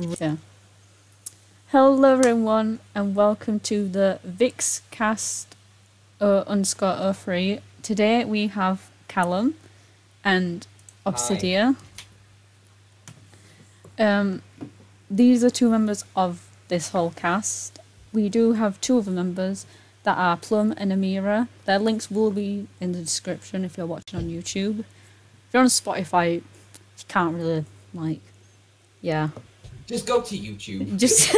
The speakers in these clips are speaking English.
Yeah. Hello everyone and welcome to the Vix cast uh, underscore 03. Today we have Callum and Obsidian. Um, these are two members of this whole cast. We do have two other members that are Plum and Amira. Their links will be in the description if you're watching on YouTube. If you're on Spotify, you can't really like, yeah. Just go to YouTube. Just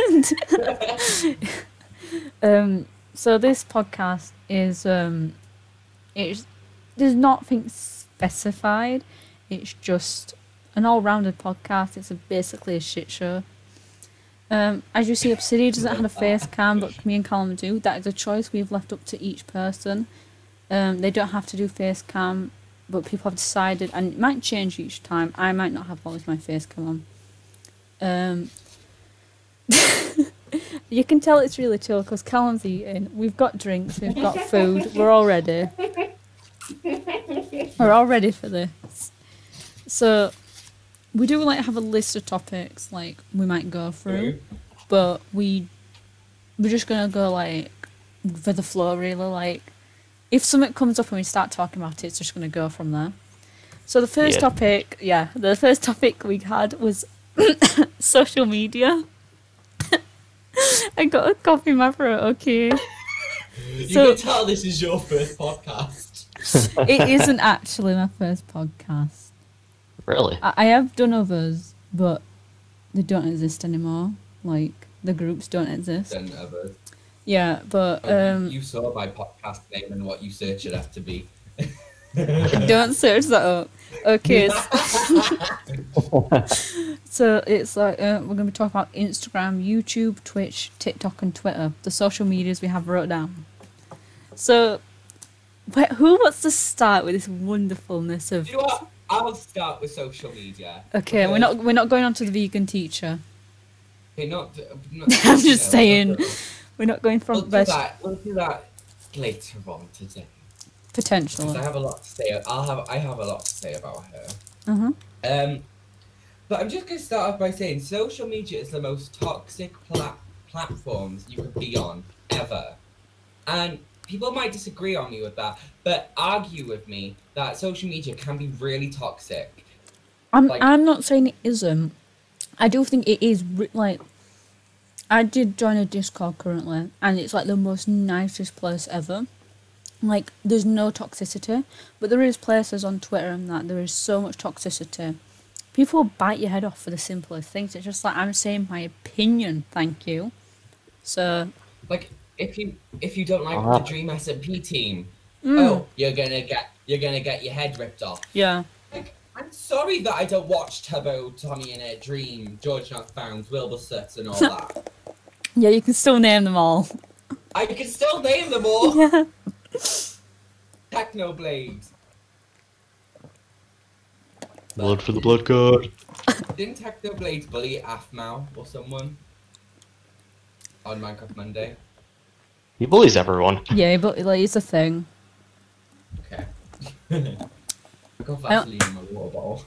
um. So this podcast is um, it's there's nothing specified. It's just an all-rounded podcast. It's a, basically a shit show. Um, as you see, Obsidian doesn't have a face cam, but me and Callum do. That is a choice we've left up to each person. Um, they don't have to do face cam, but people have decided, and it might change each time. I might not have always my face cam on. Um, you can tell it's really chill because Callum's eating. We've got drinks, we've got food. We're all ready. We're all ready for this. So, we do like have a list of topics like we might go through, but we we're just gonna go like for the flow really. Like, if something comes up and we start talking about it, it's just gonna go from there. So the first Yeah. topic, yeah, the first topic we had was social media. I got a cough in my throat. Okay, You So- can tell this is your first podcast. it isn't actually my first podcast. Really? I, I have done others, but they don't exist anymore. Like the groups don't exist. Than others. Yeah, but um, you saw my podcast name and what you search it have to be. don't search that up. Okay, so it's like uh, we're gonna be talking about Instagram, YouTube, Twitch, TikTok, and Twitter. The social medias we have wrote down. So, wh- who wants to start with this wonderfulness of? You know what? I'll start with social media. Okay, we're not we're not going on to the vegan teacher. Okay, not, not, I'm just saying. We're not going We'll from do best that. We'll do that later on today. Potential. I have a lot to say. I'll have. I have a lot to say about her. Uh huh. Um, but I'm just going to start off by saying social media is the most toxic pla- platforms you could be on ever. And people might disagree on me with that, but argue with me that social media can be really toxic. I'm Like- I'm not saying it isn't. I do think it is like. I did join a Discord currently, and it's like the most nicest place ever. Like, there's no toxicity, but there is places on Twitter and that there is so much toxicity. People bite your head off for the simplest things. It's just like I'm saying my opinion, thank you. So Like if you if you don't like Uh-huh. the Dream SMP team, mm, oh, you're gonna get you're gonna get your head ripped off. yeah, Like, I'm sorry that I don't watch Tubbo, Tommy and a Dream, George Not Found, Wilbur and all that. yeah, you can still name them all. I can still name them all. Yeah. Technoblade. Blood for the blood god. Didn't Technoblade bully Aphmau or someone on Minecraft Monday? He bullies everyone. Yeah, but like it's a thing. Okay. I got Vaseline in my water bottle.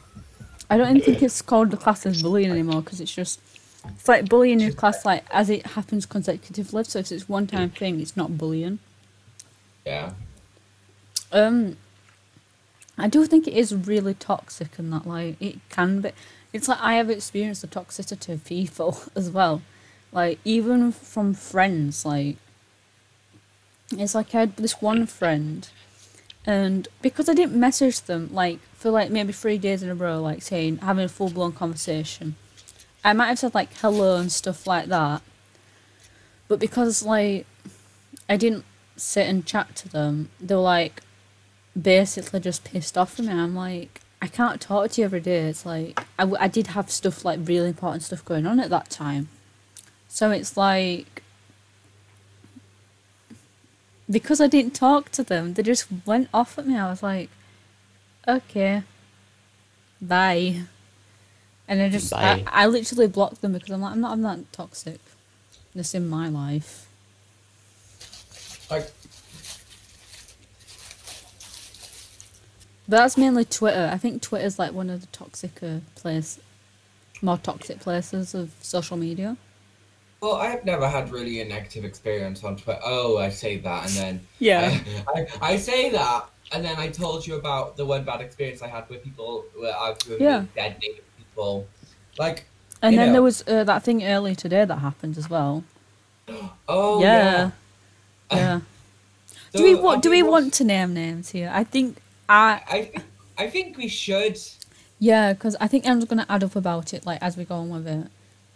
I don't even think it's called the class as bullying anymore because it's just it's like bullying your class like as it happens consecutively. So if it's one time thing, it's not bullying. Yeah. Um, I do think it is really toxic and that like it can be. It's like I have experienced the toxicity of people as well, like even from friends. Like it's like I had this one friend, and because I didn't message them like for like maybe three days in a row, like saying having a full blown conversation, I might have said like hello and stuff like that. But because like I didn't sit and chat to them, they were like basically just pissed off at me. I'm like, I can't talk to you every day. It's like I, w- I did have stuff like really important stuff going on at that time, so it's like because I didn't talk to them, they just went off at me. I was like, okay, bye, and I just I, I literally blocked them because I'm like I'm not I'm not toxic. This in my life. Like, But that's mainly Twitter. I think Twitter's like one of the toxicer place more toxic places of social media. Well, I have never had really a negative experience on Twitter. Oh, I say that, and then Yeah. I, I, I say that, and then I told you about the one bad experience I had with people were arguing Yeah. with dead native people. Like, And You then know. there was uh, that thing earlier today that happened as well. oh yeah. yeah. Yeah. So, do we want do we want to name names here? I think I I I think we should. yeah, because I think Em's gonna add up about it like as we go on with it.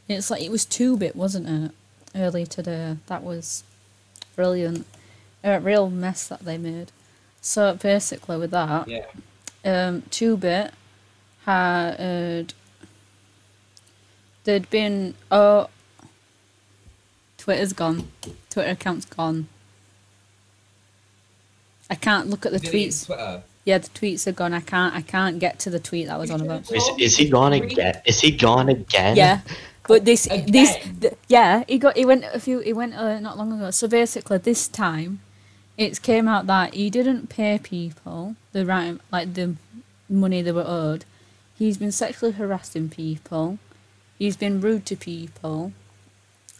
It's like it was two bit, wasn't it? Early today, that was brilliant. A real mess that they made. So basically, with that, Yeah. um, two bit had there'd been oh Twitter's gone. Twitter account's gone. I can't look at the Delete tweets. Yeah, the tweets are gone. I can't. I can't get to the tweet that was on about. Is, is he gone again? Is he gone again? Yeah, but this this Again? th- yeah, he got he went a few he went uh, not long ago. So basically, this time, it came out that he didn't pay people the right like the money they were owed. He's been sexually harassing people. He's been rude to people,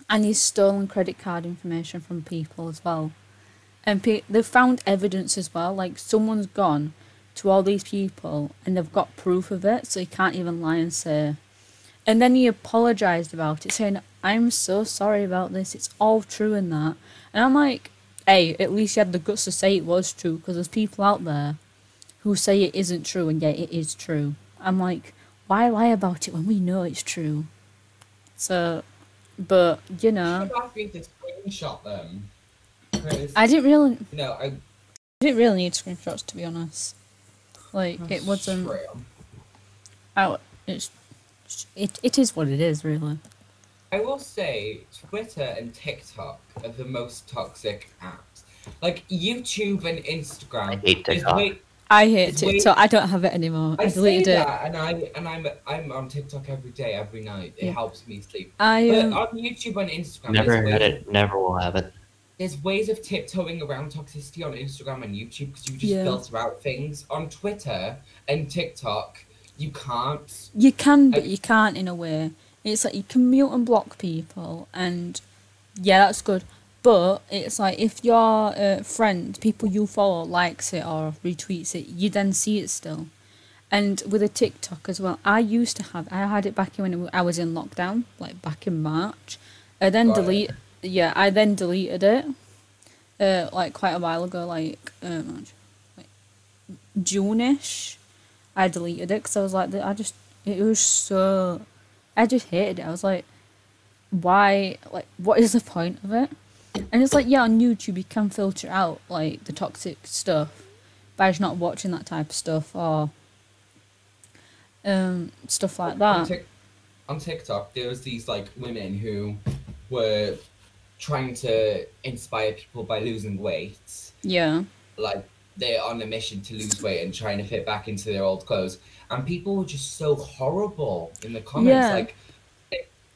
and he's stolen credit card information from people as well. And pe- they've found evidence as well. Like someone's gone to all these people, and they've got proof of it, so he can't even lie and say. And then he apologized about it, saying, "I'm so sorry about this. It's all true and that." And I'm like, "Hey, at least you had the guts to say it was true, because there's people out there who say it isn't true, and yet it is true." I'm like, "Why lie about it when we know it's true?" So, but you know, Should ask me to screenshot them. 'Cause, I didn't really, you know, I I didn't really need screenshots to be honest. Like it wasn't. True. out. It's it, it is what it is, really. I will say Twitter and TikTok are the most toxic apps. Like YouTube and Instagram. I hate is TikTok. way- I hate It's way- TikTok. I don't have it anymore. I, I say deleted it. and I and I'm I'm on TikTok every day, every night. It Yeah. helps me sleep. I But um, on YouTube and Instagram, Never there's had ways, it. Never will have it. There's ways of tiptoeing around toxicity on Instagram and YouTube because you just Yeah. filter out things. On Twitter and TikTok, you can't. you can, but I- you can't in a way. It's like you can mute and block people, and yeah, that's good. But it's like if your uh, friend, people you follow, likes it or retweets it, you then see it still. And with a TikTok as well, I used to have. I had it back when I was in lockdown, like back in March. I then it. delete. Yeah, I then deleted it. Uh, like quite a while ago, like um, like June-ish. I deleted it because I was like, I just it was so, I just hated it. I was like, why? Like, what is the point of it? And it's like, yeah, on YouTube you can filter out like the toxic stuff by just not watching that type of stuff or um stuff like on, that. On TikTok, there was these like women who were trying to inspire people by losing weight. Yeah, like they're on a mission to lose weight and trying to fit back into their old clothes and people were just so horrible in the comments Yeah. like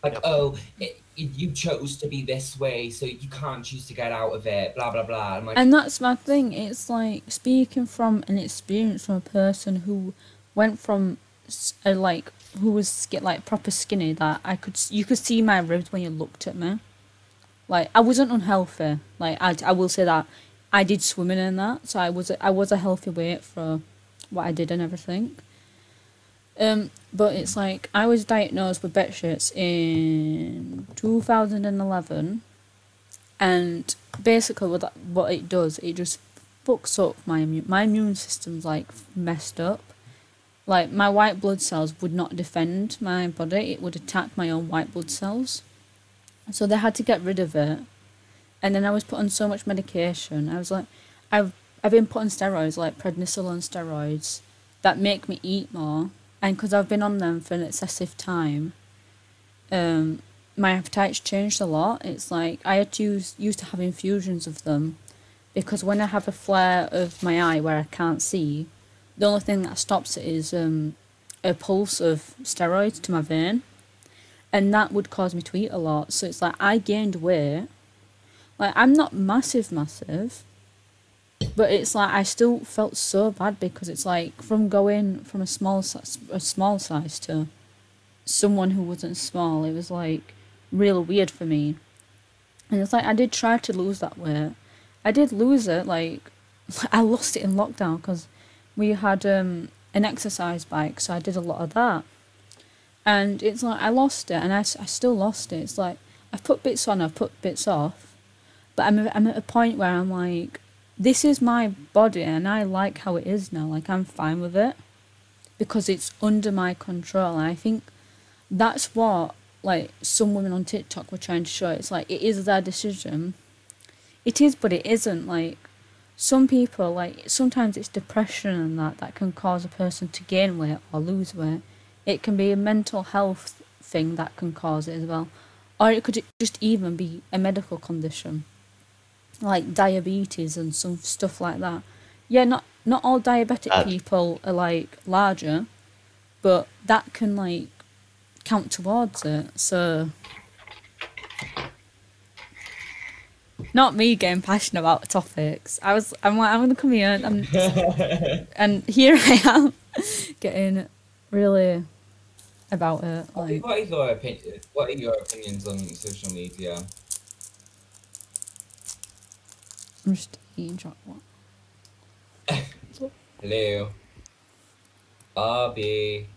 like oh it, you chose to be this way so you can't choose to get out of it blah blah blah I'm like and that's my thing. It's like speaking from an experience from a person who went from s- a, like who was sk- like proper skinny that I could you could see my ribs when you looked at me. Like I wasn't unhealthy. Like I, I will say that I did swimming in that, so I was I was a healthy weight for what I did and everything. Um, but it's like I was diagnosed with Behçet's in two thousand and eleven, and basically what that, what it does, it just fucks up my immune my immune system's like messed up. Like my white blood cells would not defend my body; it would attack my own white blood cells. So they had to get rid of it, and then I was put on so much medication. I was like, I've I've been put on steroids like prednisolone steroids that make me eat more, and because I've been on them for an excessive time, um, my appetite's changed a lot. It's like I had to use used to have infusions of them, because when I have a flare of my eye where I can't see, the only thing that stops it is um, a pulse of steroids to my vein, and that would cause me to eat a lot. So it's like I gained weight. Like I'm not massive, massive, but it's like I still felt so bad because it's like from going from a small a small size to someone who wasn't small. It was like real weird for me. And it's like I did try to lose that weight. I did lose it. Like I lost it in lockdown because we had um, an exercise bike, so I did a lot of that. And it's like I lost it, and I, I still lost it. It's like I've put bits on, I've put bits off, but I'm I'm at a point where I'm like, this is my body, and I like how it is now. Like I'm fine with it because it's under my control. And I think that's what like some women on TikTok were trying to show. It's like it is their decision. It is, but it isn't. Like some people, like sometimes it's depression and that that can cause a person to gain weight or lose weight. It can be a mental health thing that can cause it as well, or it could just even be a medical condition, like diabetes and some stuff like that. Yeah, not not all diabetic Uh, people are like larger, but that can like count towards it. So, not me getting passionate about topics. I was, I'm like, I'm gonna come here and, and here I am getting really about it. Like, What are your opinion? What are your opinions on social media? I'm just eating chocolate. Hello, Bobby.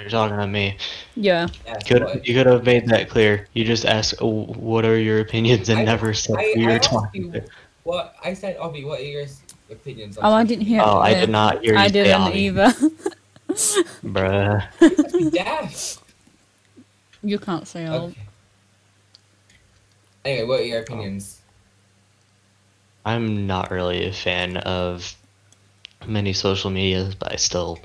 You're talking to me. Yeah, Yes, Could what? you could have made that clear. You just asked, oh, "What are your opinions?" and I- never said I- who I you're asked talking you- to. What I said, Obby. What are your opinions on? Oh, I didn't media? hear. Oh, I did not hear you I say didn't Ami. either. Bruh. You must be deaf. you can't say all. Okay. Anyway, what are your opinions? I'm not really a fan of many social medias, but I still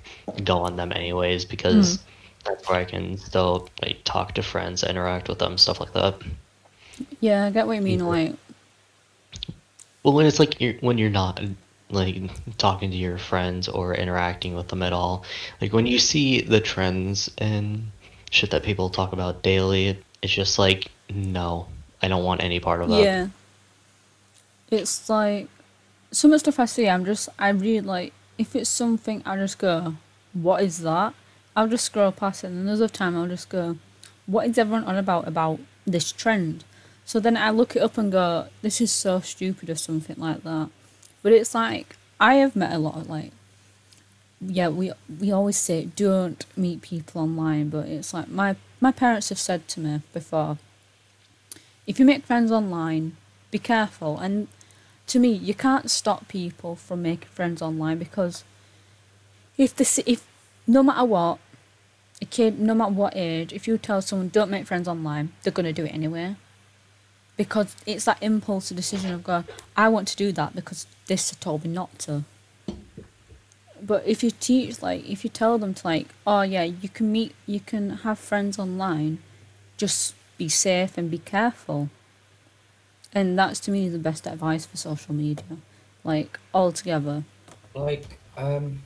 go on them anyways because hmm. that's where I can still like talk to friends, interact with them, stuff like that. Yeah, I get what you mean. Like, Well, when it's like you're when you're not like talking to your friends or interacting with them at all, like when you see the trends and shit that people talk about daily, it's just like no, I don't want any part of that. yeah. It's like so much stuff I see. I'm just, I read like, if it's something, I just go, "What is that?" I'll just scroll past it, and another time I'll just go, "What is everyone on about about this trend?" So then I look it up and go, "This is so stupid" or something like that. But it's like I have met a lot of like yeah, we we always say don't meet people online, but it's like my my parents have said to me before, if you make friends online, be careful. And to me, you can't stop people from making friends online because if the if no matter what, a kid, no matter what age, if you tell someone don't make friends online, they're gonna do it anyway. Because it's that impulse decision of going, I want to do that because this told me not to. But if you teach like if you tell them to like oh yeah you can meet you can have friends online just be safe and be careful and that's to me the best advice for social media like altogether. Like, um,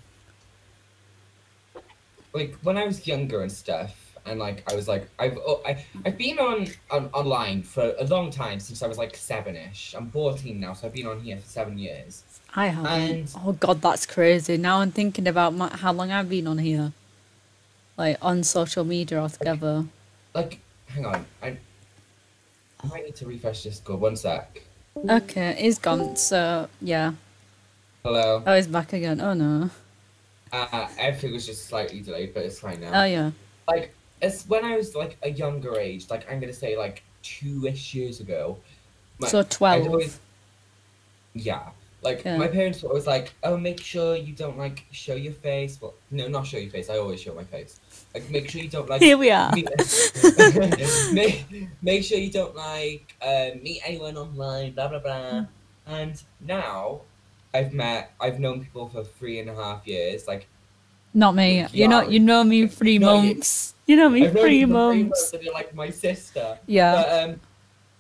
like when I was younger and stuff, and like I was like I've oh, I I've been on, on online for a long time since I was like seven-ish. I'm 14 now, so I've been on here for seven years. i haven't And- oh god that's crazy now i'm thinking about my, how long i've been on here like on social media altogether Like, hang on, I I might need to refresh this. Go one sec. okay it's gone so yeah Hello. oh it's back again oh no Uh, everything was just slightly delayed, but it's fine now. oh yeah like it's when I was like a younger age, like I'm gonna say like two-ish years ago. my- so 12 always- yeah, like Yeah. my parents were always like, "Oh, make sure you don't like show your face." Well, no, not show your face. I always show my face. Like, make sure you don't like. here we are meet- make, make sure you don't like uh, meet anyone online. Blah blah blah. And now, I've met, I've known people for three and a half years. Like Not me. You know, Yeah. you know me three No, months. You know me I've known three you for three months. and you're like my sister. Yeah, But um,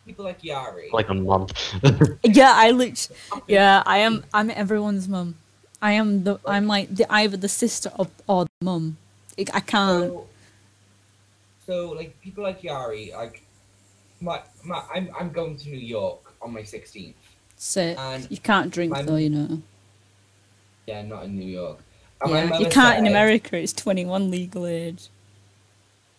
people like Yari. Like a month. yeah. I literally, yeah. I am. I'm everyone's mum. I am the. I'm like the either the sister or, or the mum. I I can't. So, so like people like Yari, like my my I'm I'm going to New York on my 16th. Sit. and You can't drink I'm- though. You know. Yeah, not in New York. And Yeah. You can't in America. It's 21 legal age.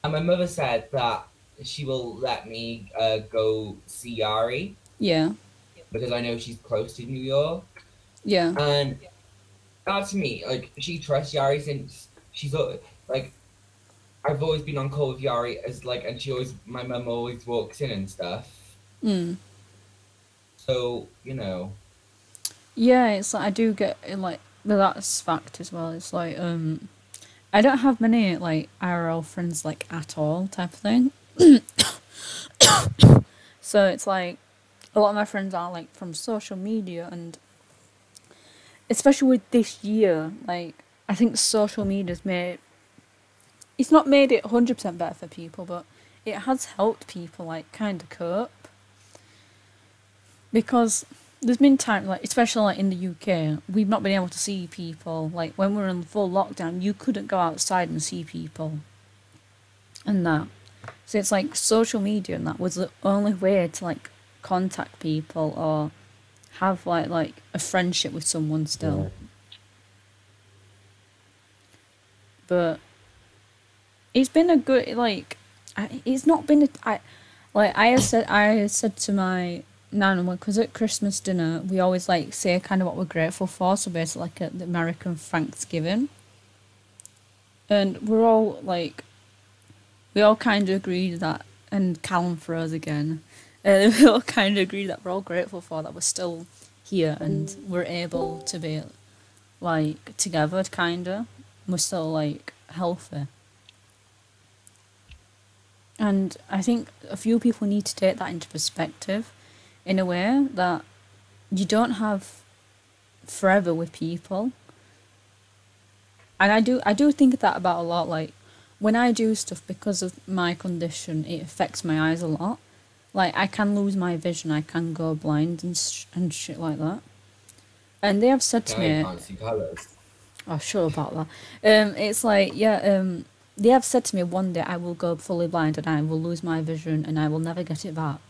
And my mother said that she will let me uh, go see Yari Yeah. because I know she's close to New York. Yeah. And that to me, like she trusts Yari since she's like I've always been on call with Yari as like, and she always my mum always walks in and stuff. Mm. So you know, Yeah, it's like I do get like that's fact as well. It's like um I don't have many like IRL friends like at all type of thing. so it's like a lot of my friends are like from social media and especially with this year, like I think social media's made it's not made it hundred percent better for people, but it has helped people like kind of cope because there's been times like especially like in the UK we've not been able to see people. Like when we were in full lockdown you couldn't go outside and see people and that. So it's like social media and that was the only way to like contact people or have like like a friendship with someone still. But it's been a good like I, it's not been a, I like I said I said to my nan because at Christmas dinner we always like say kind of what we're grateful for so basically like at the American Thanksgiving. And we're all like we all kind of agreed that and Callum for us again uh, we all kind of agreed that we're all grateful for that we're still here and we're able to be like together kind of we're still like healthy. And I think a few people need to take that into perspective in a way that you don't have forever with people. And I do I do think that about a lot like when I do stuff because of my condition it affects my eyes a lot. Like I can lose my vision, I can go blind and sh- and shit like that. And they have said to me. Oh, sure about that. Um, it's like yeah. Um, they have said to me one day I will go fully blind and I will lose my vision and I will never get it back.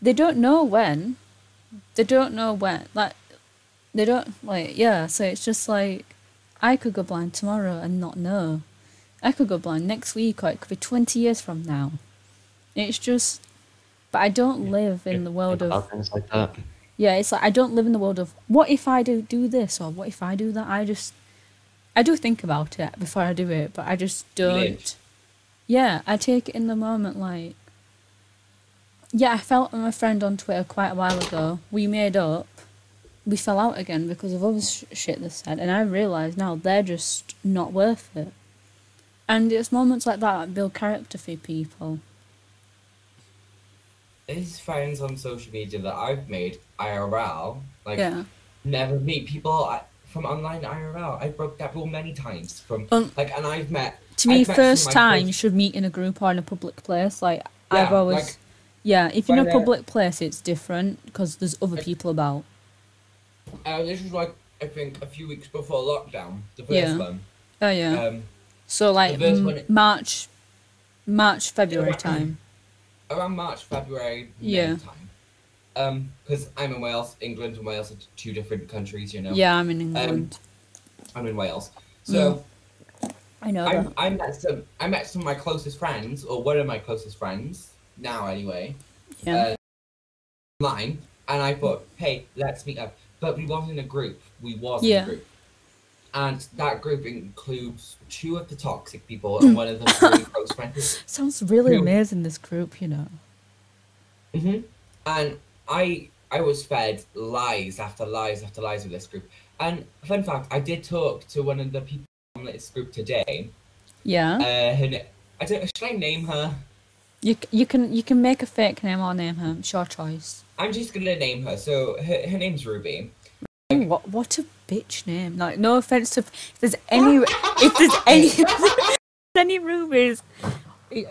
They don't know when. They don't know when. Like, they don't like yeah. So it's just like, I could go blind tomorrow and not know. I could go blind next week or it could be twenty years from now. It's just, but I don't live in the world of things like that. yeah, it's like I don't live in the world of what if I do do this or what if I do that. I just I do think about it before I do it, but I just don't. Yeah, I take it in the moment. Like, yeah, I felt with my friend on Twitter quite a while ago. We made up. We fell out again because of other sh- shit they said, and I realise now they're just not worth it. And it's moments like that that build character for people. These friends on social media that I've made IRL, like Yeah. never meet people I, from online IRL. I broke that rule many times. From Um, like, and I've met To me, I've met first my time you should meet in a group or in a public place. Like I've always, like- yeah. If you're in a public place, it's different because there's other people about. Uh, this was like I think a few weeks before lockdown, the first Yeah. one. Oh yeah. Um, so like first m- one- March, March February time. around March, February, May Yeah. time. Um, because I'm in Wales, England and Wales are two different countries, you know. Yeah, I'm in England. I'm in Wales, so I know I that. I met some I met some of my closest friends, or one of my closest friends now anyway, Yeah. uh, online, and I thought, hey, let's meet up. But we wasn't in a group. We was in Yeah. a group. And that group includes two of the toxic people and one of them really close friends. Sounds really Real- amazing. This group, you know. hmm And I I was fed lies after lies after lies with this group. And fun fact, I did talk to one of the people on this group today. Yeah. Uh, her I don't. Should I name her? You you can you can make a fake name or name her. It's your choice. I'm just gonna name her. So her, her name's Ruby. Ooh, what what a bitch name! Like no offense to if there's any if there's any any rubies,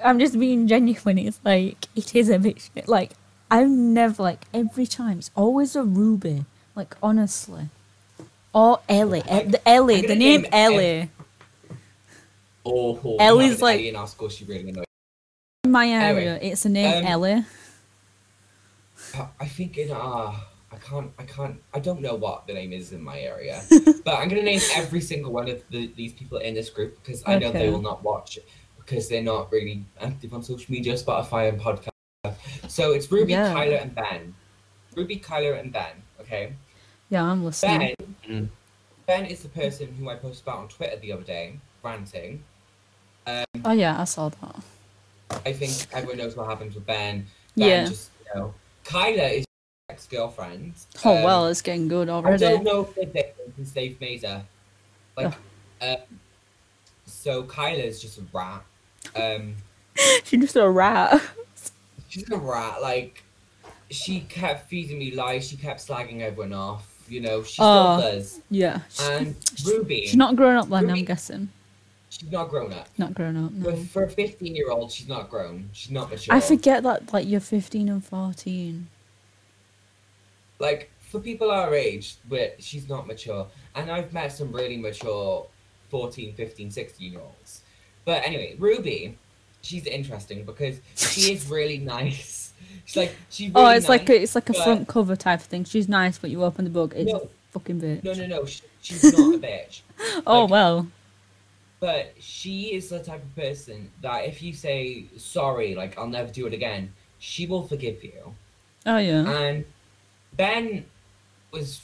I'm just being genuine. It's like it is a bitch. Like I'm never like every time it's always a ruby. Like honestly, or Ellie. I'm- the Ellie. The name name Ellie. Oh, oh Ellie's Ellie like- in our school. She really annoyed. My Anyway, area, it's the name um, Ellie. I- think in uh I can't I can't I don't know what the name is in my area, but I'm gonna name every single one of the, these people in this group because I know they will not watch it. because they're not really active on social media, Spotify and podcast. So it's Ruby, Yeah. Kyler, and Ben. Ruby, Kyler, and Ben. Okay. Yeah, I'm listening. Ben. Ben is the person who I posted about on Twitter the other day, ranting. Oh yeah, I saw that. I think everyone knows what happens with Ben. Ben Yeah. just you know. Kyler is ex girlfriend. Oh well, it's getting good I already. don't know if they're dating since they've made her. Like, um, so Kyla's just a rat. Um, She's just a rat. she's a rat. Like, she kept feeding me lies. She kept slagging everyone off. You know, she still Oh. does. Yeah. And Ruby, She's not grown up then, I'm guessing. She's not grown up. Not grown up, no. But for a 15 year old, she's not grown. She's not mature. I forget that like you're 15 and 14. Like, for people our age, but she's not mature. And I've met some really mature 14, 15, 16 year olds. But anyway, Ruby, she's interesting because she is really nice. She's like, she's oh, really oh, it's like a, it's like a front cover type of thing. She's nice, but you open the book, it's No. fucking bitch. No, no, no. She, she's not a bitch. oh like- well. But she is the type of person that if you say sorry, like I'll never do it again, she will forgive you. Oh yeah. And Ben was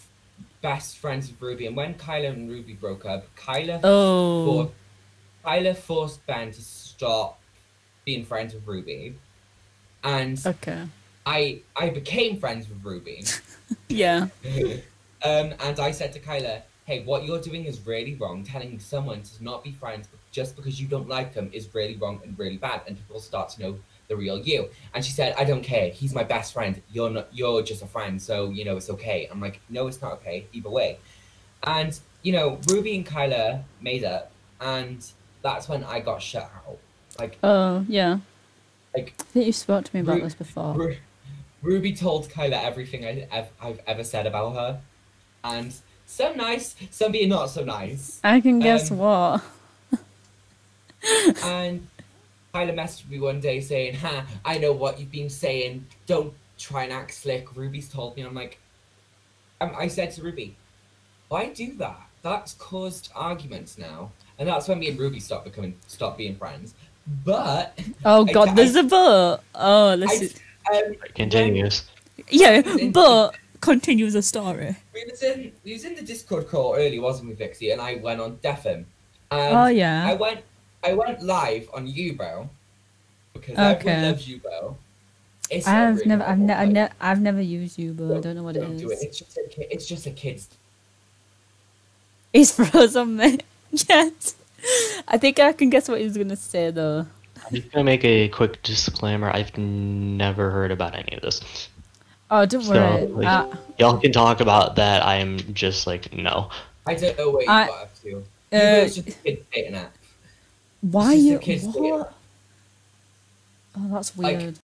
best friends with Ruby, and when Kyla and Ruby broke up, Kyla Oh. forced, Kyla forced Ben to stop being friends with Ruby, and Okay. I I became friends with Ruby. Yeah. um, and I said to Kyla, "Hey, what you're doing is really wrong. Telling someone to not be friends just because you don't like them is really wrong and really bad, and people start to know the real you." And she said, "I don't care. He's my best friend. You're not. You're just a friend, so you know it's okay." I'm like, "No, it's not okay. Either way." And you know, Ruby and Kyla made up, and that's when I got shut out. Like, Oh yeah. like I think you spoke to me about Ru- this before. Ru- Ruby told Kyla everything I, I've, I've ever said about her, and some nice, some being not so nice. I can guess Um, what. And Kyla messaged me one day saying, "Ha, I know what you've been saying. Don't try and act slick." Ruby's told me. I'm like, um, I said to Ruby, "Why do that? That's caused arguments now." And that's when me and Ruby stopped becoming, stopped being friends. But Oh god, I- there's a but. Oh, this I, is um, Continues. yeah, but continues the story. we was in we was in the Discord call early, wasn't we, Vixie? And I went on Defin. And um, Oh yeah. I went I went live on Yubo because Okay. everyone loves Yubo. It's I've really never, I've, normal, ne- I've, ne- I've never used you, but I don't- don't know what don't do it. is. It's just a ki- it's just a kid's. He's frozen me. yes. I think I can guess what he's gonna say though. I'm just gonna make a quick disclaimer. I've never heard about any of this. Oh, don't So, worry. like- Uh, Y'all can talk about that. I am just like no. I don't know what you I- got up to. uh, Yubo's just a kid's dating app. why just you? What? theatre. Oh, that's Like, weird.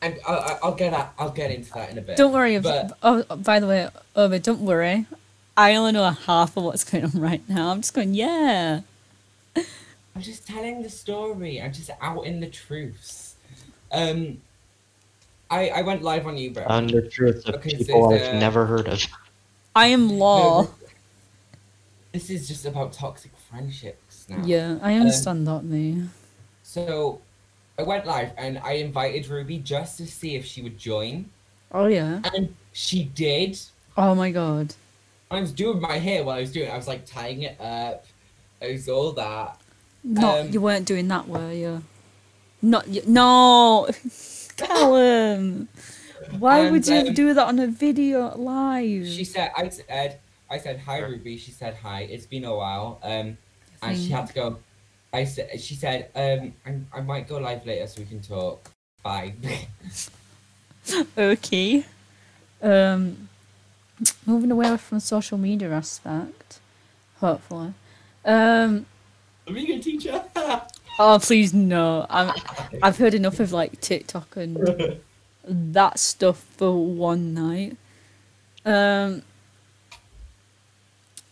And I, I, I'll get at, I'll get into that in a bit. don't worry. but- oh, by the way, Ovid, don't worry. I only know a half of what's going on right now. I'm just going, yeah. I'm just telling the story. I'm just out in the truths. Um, I I went live on Yubo. Under truth of Okay, so people it's, I've uh, never heard of. I am law. No, This is just about toxic friendships now. Yeah, I understand that, me. So I went live and I invited Ruby just to see if she would join. Oh yeah. And she did. Oh my god. I was doing my hair while I was doing it. I was like tying it up. I was all that. Not Um, you weren't doing that, were you? Not you. No, Callum. Why would you um, do that on a video live? She said I said I said hi Ruby. She said hi. It's been a while. Um and she had to go. I said she said, um I, I might go live later so we can talk. Bye. okay. Um, moving away from social media aspect, hopefully. Um, Are we a teacher? oh please no. I'm. I've heard enough of like TikTok and that stuff for one night. Um.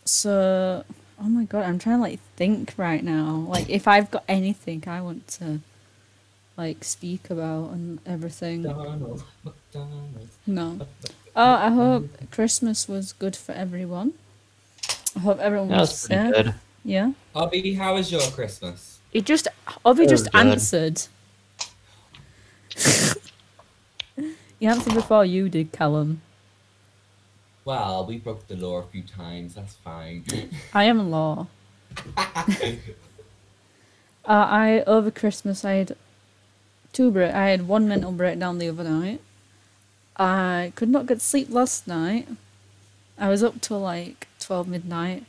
So, oh my god, I'm trying to like think right now. Like, if I've got anything I want to, like, speak about and everything. McDonald's, McDonald's. No. Oh, I hope Christmas was good for everyone. I hope everyone That was was safe. good. Yeah. Bobby, how was your Christmas? He just Obi Oh, just God. answered. he answered before you did, Callum. Well, we broke the law a few times. That's fine. I am law. Uh, I over Christmas I had two break. I had one mental breakdown the other night. I could not get sleep last night. I was up till like twelve midnight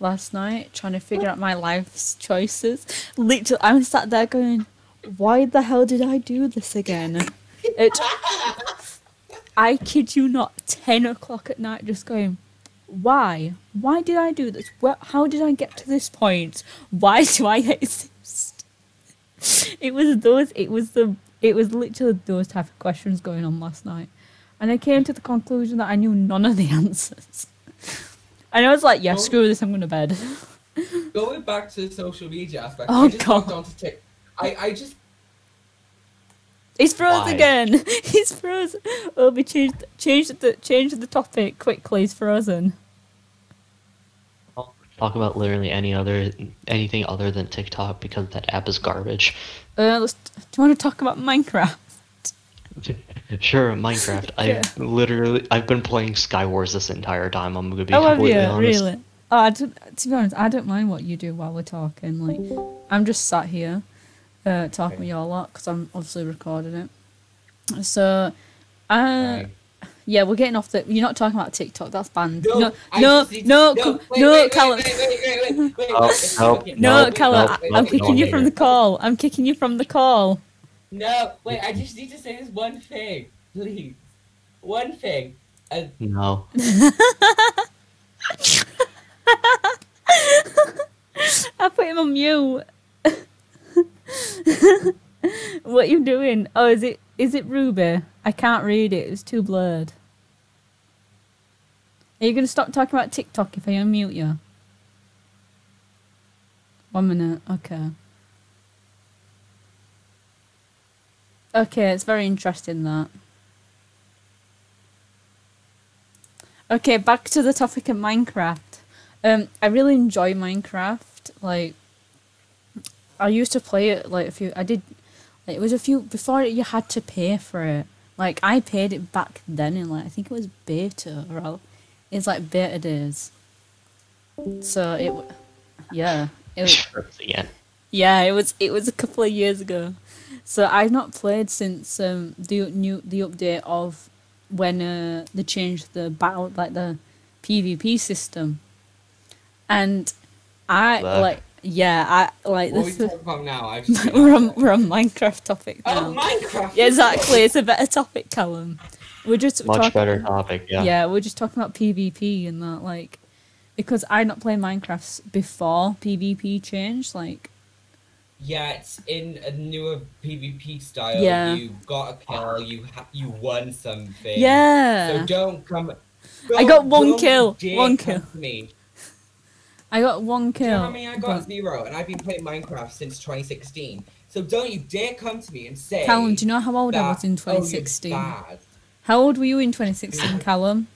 last night trying to figure out my life's choices. Literally, I'm sat there going, "Why the hell did I do this again?" It. I kid you not, ten o'clock at night, just going, why? Why did I do this? Where, how did I get to this point? Why do I exist? It was those. It was the. It was literally those type of questions going on last night, and I came to the conclusion that I knew none of the answers. And I was like, "Yeah, Oh. screw this. I'm going to bed." Going back to the social media aspect, Oh, I just God. logged on to Tik. I, I just He's froze Why? again. He's frozen. Obi, change change the change the topic quickly. He's frozen. Talk about literally any other anything other than TikTok because that app is garbage. Uh, let's, do you want to talk about Minecraft? Sure, Minecraft. Yeah. I literally I've been playing Skywars this entire time. I'm gonna be Oh, have you? honest. Really? Oh, I don't, to be honest, I don't mind what you do while we're talking. Like, I'm just sat here uh, talking with you a lot because I'm obviously recording it. So, uh, Right. yeah, we're getting off the. You're not talking about TikTok. That's banned. No, No, no, just no, no, wait, no, wait, wait, Callum. no, wait, No, no, Callum, I- no, I'm kicking you from the call. I'm kicking you from the call. No, wait, I just need to say this one thing, please. One thing. Uh, No. I put him on mute. what are you doing? Oh, is it is it Ruby? I can't read it. It's too blurred. Are you gonna stop talking about TikTok if I unmute you? One minute. Okay. Okay, it's very interesting that. Okay, back to the topic of Minecraft. Um, I really enjoy Minecraft. Like, I used to play it like a few. I did. Like, it was a few before you had to pay for it. Like I paid it back then in like I think it was beta or it's like beta days. So it, yeah, it was, again. yeah, it was it was a couple of years ago. So I've not played since um the new the update of when uh they changed the battle like the PvP system. And I Fuck. like yeah, I like what are we this talking about now? I've we're on out. we're on Minecraft topic now. Oh, Minecraft! yeah, exactly. It's a better topic, Callum. We're just Much talking, better topic, yeah. yeah, we're just talking about PvP and that, like, because I not played Minecraft before PvP changed. Like, Yeah, it's in a newer PvP style. Yeah. You got a kill, you ha- you won something. yeah, So don't come. I got don't- one don't kill, one kill. me. I got one Do you know kill. how many I got? but- Zero, and I've been playing Minecraft since 2016. So don't you dare come to me and say. Callum, do you know how old I was in "Oh, 2016? bad." how old were you in 2016, Callum?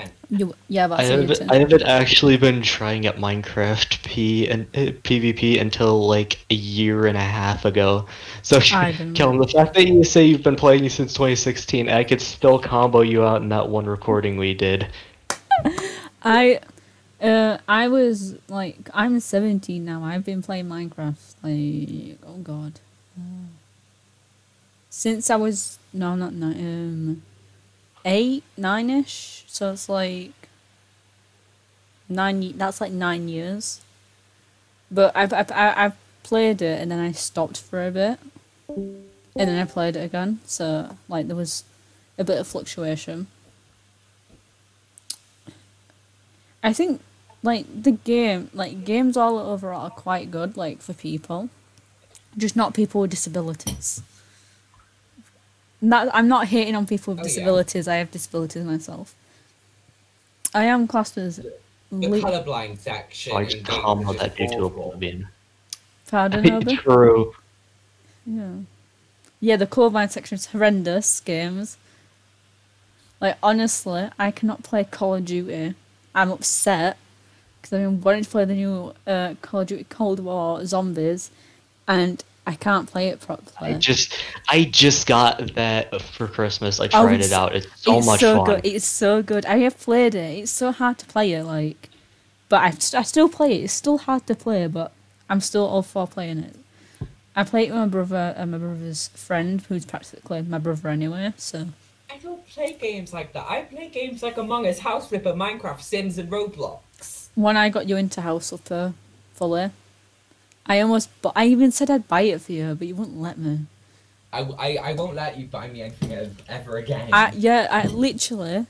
Ten. You, yeah, I that's haven't, I haven't actually been trying at Minecraft P and uh, PvP until like a year and a half ago. So, I. Kellen, the fact that you say you've been playing since 2016, I could still combo you out in that one recording we did. I uh I was like I'm 17 now. I've been playing Minecraft like oh god. Uh, since I was no not no, um 8 9ish. So it's like 9 ye- that's like 9 years. But I've I've I've played it and then I stopped for a bit. And then I played it again. So like there was a bit of fluctuation. I think like the game, like games all overall are quite good, like for people, just not people with disabilities. Not, I'm not hating on people with Oh, yeah. disabilities. I have disabilities myself. I am classed as. The Le- colorblind section. I in just games combo is that due to oblivion. Pardon, Obi? True. Yeah. Yeah, the colorblind section is horrendous games. Like honestly, I cannot play Call of Duty. I'm upset because I've been wanting to play the new uh, Call of Duty Cold War Zombies, and I can't play it properly. I just I just got that for Christmas. I Oh, tried it's- it out. It's so it's much so fun. good. It's so good. I have played it. It's so hard to play it, like, but I, I still play it. It's still hard to play, but I'm still all for playing it. I play it with my brother and my brother's friend, who's practically my brother anyway. So I don't play games like that. I play games like Among Us, House Flipper, Minecraft, Sims, and Roblox. when I got you into House Flipper fully, I almost, but I even said I'd buy it for you, but you wouldn't let me. I, I, I won't let you buy me anything ever again. I yeah, I literally,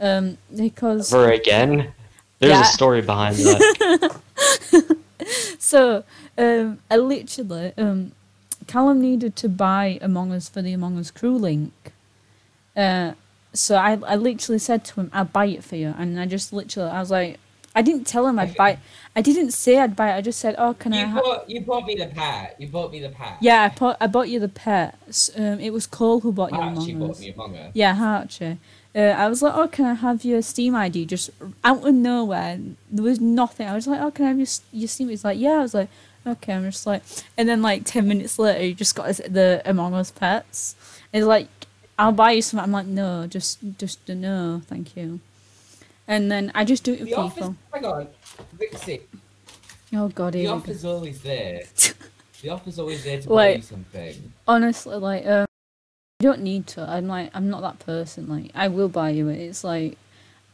um, because Ever again? There's Yeah. a story behind that. so um, I literally um, Callum needed to buy Among Us for the Among Us CrewLink. Uh, so I I literally said to him, "I'll buy it for you," and I just literally I was like, I didn't tell him I'd buy. I didn't say I'd buy it. I just said, "Oh, can I?" you Ha-? bought you bought me the pet. You bought me the pet. Yeah, I bought I bought you the pets. Um, it was Cole who bought you Archie Among bought Us. me Among Us. Yeah, Archie. Uh, I was like, oh, can I have your Steam ID? Just out of nowhere, there was nothing. I was like, oh, can I have your your Steam? He's like, yeah. I was like, okay. I'm just like, and then like ten minutes later, he just got the Among Us pets. He's like, I'll buy you some. I'm like, no, just just no, thank you. And then I just do it with The office. people. Hang on, Vixie. Oh God, The here we go. offer's always there. The offer's always there to buy you something. honestly, like, um, you don't need to. I'm like, I'm not that person. Like, I will buy you it. It's like,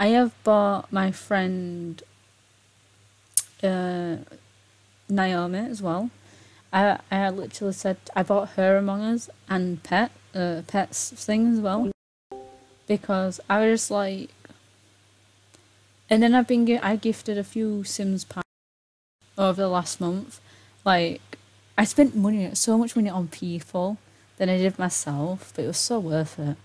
I have bought my friend, uh, Naomi as well. I I literally said I bought her Among Us and pet uh pets thing as well, because I was just like, and then I've been gi- I gifted a few Sims packs over the last month, like. I spent money, so much money on people than I did myself, but it was so worth it.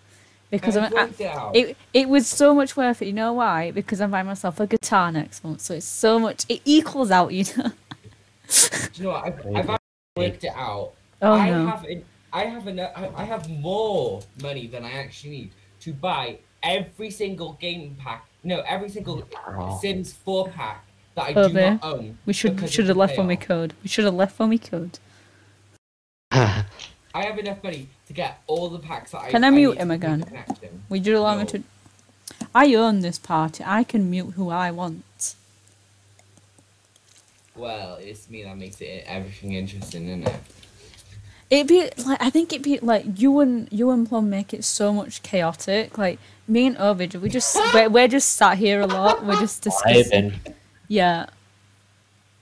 Because I've I'm, I, it it it was so much worth it. You know why? Because I'm buying myself a guitar next month, so it's so much. It equals out, you know. Do you know what? I've, I've actually worked it out. Oh I no. have en- I have enough. I I have more money than I actually need to buy every single game pack. No, every single Wow. Sims four pack that I Oh, do there. not own. We should because should have left when we payoff. could. We should have left when we could. I have enough money to get all the packs that I. Can I mute need him again? connect them. Would you allow me No. to? I own this party. I can mute who I want. Well, it's me that makes it everything interesting, isn't it? It'd be like I think it'd be like you and you and Plum make it so much chaotic. Like me and Ovid, we just we're, we're just sat here a lot. We're just discussing. Ivan. Yeah.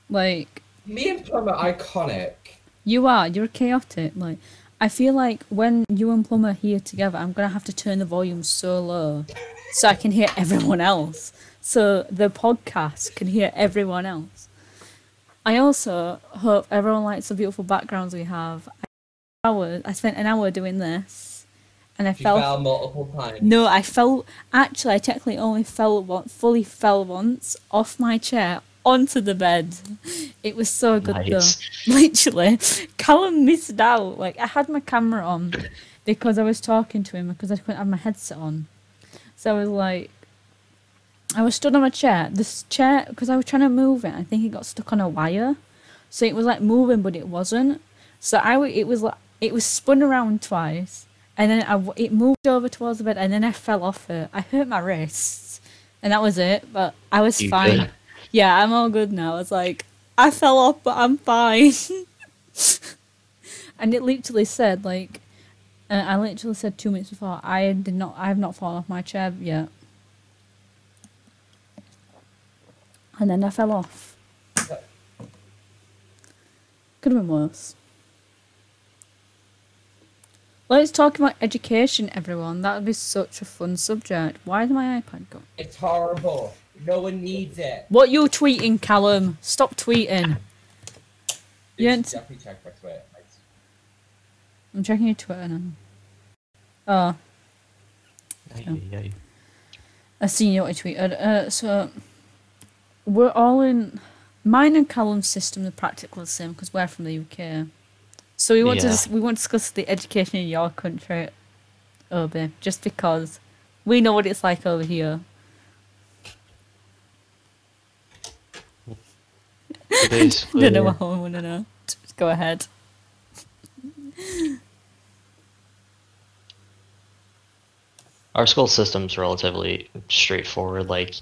Like Me and Plum are iconic. you are, you're chaotic. Like I feel like when you and Plum are here together, I'm gonna have to turn the volume so low so I can hear everyone else. So the podcast can hear everyone else. I also hope everyone likes the beautiful backgrounds we have. I, hour, I spent an hour doing this, and I fell. fell multiple times. No, I fell. Actually, I technically only fell one, fully fell once off my chair onto the bed. It was so good Nice. though. Literally, Callum missed out. Like I had my camera on because I was talking to him because I couldn't have my headset on. So I was like, I was stood on my chair. This chair because I was trying to move it. I think it got stuck on a wire, so it was like moving, but it wasn't. So I it was like it was spun around twice, and then I it moved over towards the bed, and then I fell off it. I hurt my wrists, and that was it. But I was You fine. Yeah, I'm all good now. I was like, I fell off, but I'm fine. and it literally said like, uh, I literally said two minutes before, I did not, I have not fallen off my chair yet. And then I fell off. Could have been worse. Let's talk about education, everyone. That would be such a fun subject. Why is my iPad gone? It's horrible. No one needs it. What you tweeting, Callum? Stop tweeting. You You ain't- should definitely check my Twitter. I'm checking your Twitter now. Oh, Ay, ay, ay. I seen you what you tweeted. Uh, so we're all in. Mine and Callum's system are practically the same because we're from the UK. So we want to Yeah. dis- we want to discuss the education in your country, Obi, just because we know what it's like over here. I don't know what I want to know. Just go ahead. our school system's relatively straightforward. Like,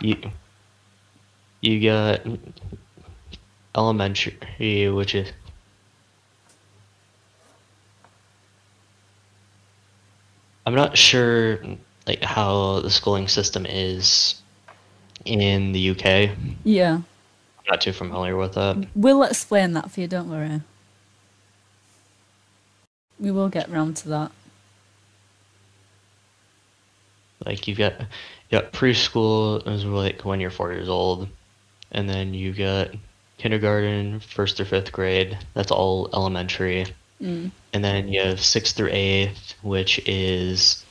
you you got elementary, which is I'm not sure like how the schooling system is in the UK. Yeah. I'm not too familiar with that. We'll explain that for you, don't worry. We will get round to that. Like you've got you got preschool is like when you're four years old, and then you got kindergarten, first through fifth grade. That's all elementary, Mm. and then you have sixth through eighth, which is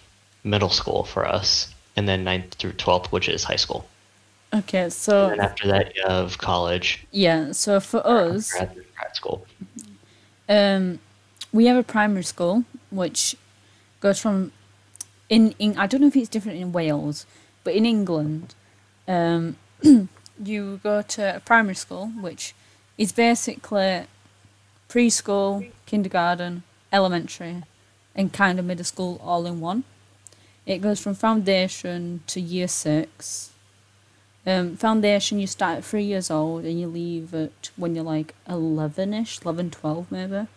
middle school for us, and then ninth through twelfth, which is high school. Okay, And so then after that, you have college, yeah, so for us, grad, grad school. um, we have a primary school which goes from in, in I don't know if it's different in Wales, but in England, um, you go to a primary school which is basically preschool, kindergarten, elementary, and kind of middle school all in one. It goes from foundation to year six. Um, foundation, you start at three years old and you leave at when you're like 11 ish, 11, 12 maybe.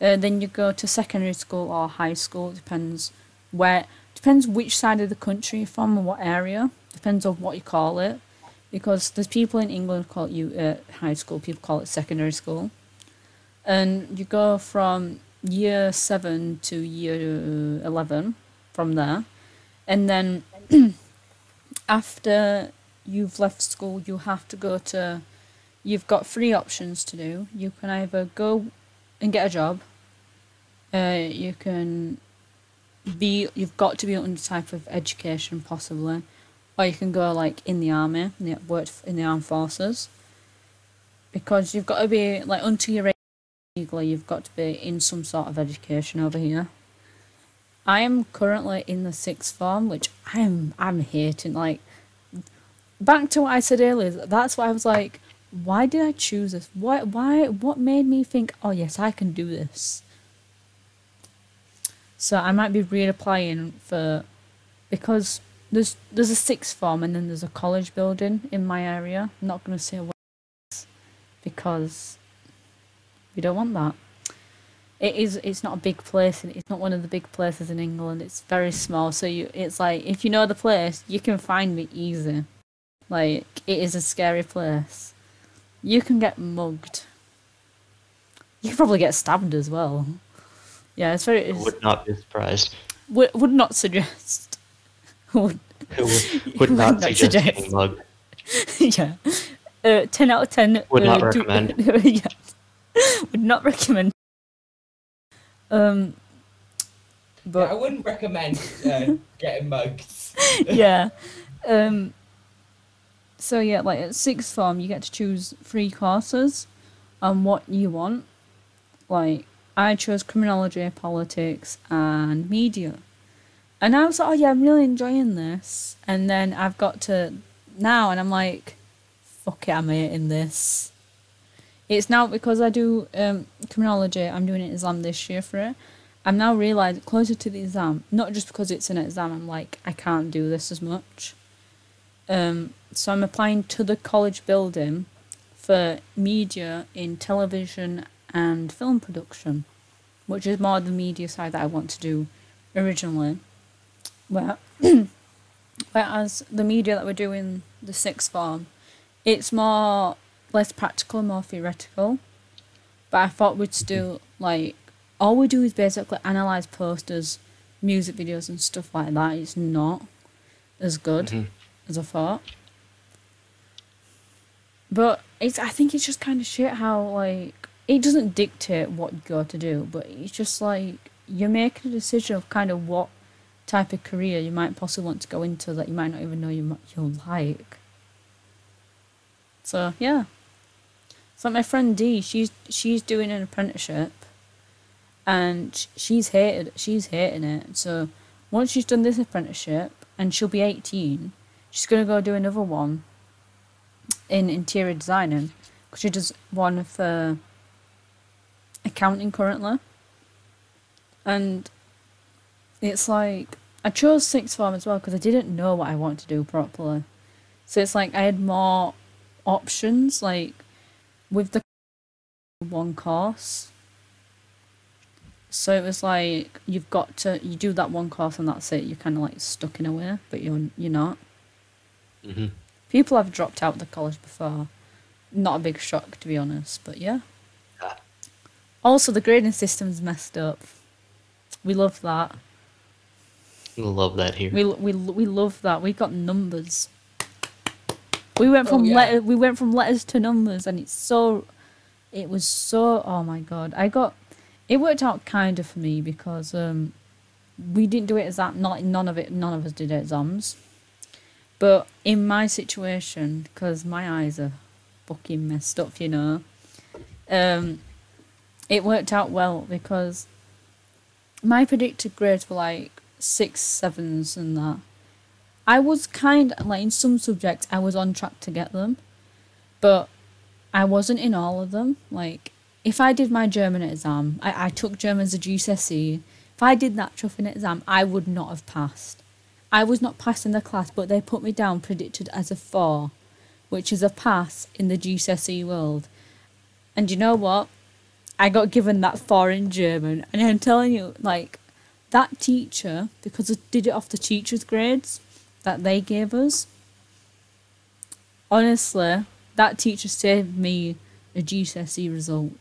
Uh, then you go to secondary school or high school, it depends where, depends which side of the country you're from and what area, depends on what you call it. Because there's people in England call it you uh, high school, people call it secondary school. And you go from year seven to year 11 from there. And then after you've left school, you have to go to. You've got three options to do. You can either go and get a job. Uh, you can be. You've got to be under type of education, possibly, or you can go like in the army, work in the armed forces. Because you've got to be like until you're legally, you've got to be in some sort of education over here. I am currently in the sixth form, which I'm I'm hating. Like back to what I said earlier, that's why I was like, why did I choose this? Why why what made me think, oh yes, I can do this? So I might be reapplying for because there's there's a sixth form and then there's a college building in my area. I'm not gonna say what because we don't want that. It is. It's not a big place. and It's not one of the big places in England. It's very small. So you, it's like if you know the place, you can find me easy. Like it is a scary place. You can get mugged. You can probably get stabbed as well. Yeah, it's very. I It's, would not be surprised. would would not suggest. would Who would, would not Not suggest suggest. mugged? yeah. Uh, ten out of ten. Would uh, not do- recommend. yeah. Would not recommend. Um. But I wouldn't recommend uh, getting mugged. yeah. Um, so yeah, like at sixth form, you get to choose three courses on what you want. Like I chose criminology, politics, and media, and I was like, oh yeah, I'm really enjoying this. And then I've got to now, and I'm like, fuck it, I'm hating this. It's now because I do um, criminology. I'm doing an exam this year for it. I'm now realising closer to the exam, not just because it's an exam, I'm like, I can't do this as much. Um, so I'm applying to the college building for media in television and film production, which is more the media side that I want to do originally. Where, whereas the media that we're doing the sixth form, it's more less practical, more theoretical. But I thought we'd still like all we do is basically analyze posters, music videos, and stuff like that. It's not as good Mhm. as I thought. But it's I think it's just kind of shit how like it doesn't dictate what you got to do, but it's just like you're making a decision of kind of what type of career you might possibly want to go into that you might not even know you might, you'll like. So yeah. So my friend Dee, she's she's doing an apprenticeship, and she's hated she's hating it. So once she's done this apprenticeship and she'll be eighteen, she's gonna go do another one, in interior designing because she does one for accounting currently. And it's like I chose sixth form as well because I didn't know what I wanted to do properly. So it's like I had more options, like with the one course. So it was like you've got to you do that one course and that's it. You're kind of like stuck in a way, but you're you're not. hmm People have dropped out of the college before. Not a big shock to be honest, but yeah. Yeah. Also, the grading system's messed up. We love that. We love that here. We we we love that. We got numbers. We went Oh, from yeah. letter we went from letters to numbers, and it's so. It was so. Oh my god! I got. It worked out kind of for me because um, we didn't do it as that. Not none of it. None of us did exams. But in my situation, because my eyes are fucking messed up, you know. Um, it worked out well because my predicted grades were like six sevens and that. I was kind like in some subjects I was on track to get them, but I wasn't in all of them. Like if I did my German exam, I, I took German as a GCSE. If I did that chuffing exam, I would not have passed. I was not passed in the class, but they put me down predicted as a four, which is a pass in the GCSE world. And you know what? I got given that four in German, and I'm telling you, like that teacher, because I did it off the teacher's grades that they gave us. Honestly, that teacher saved me a GCSE result,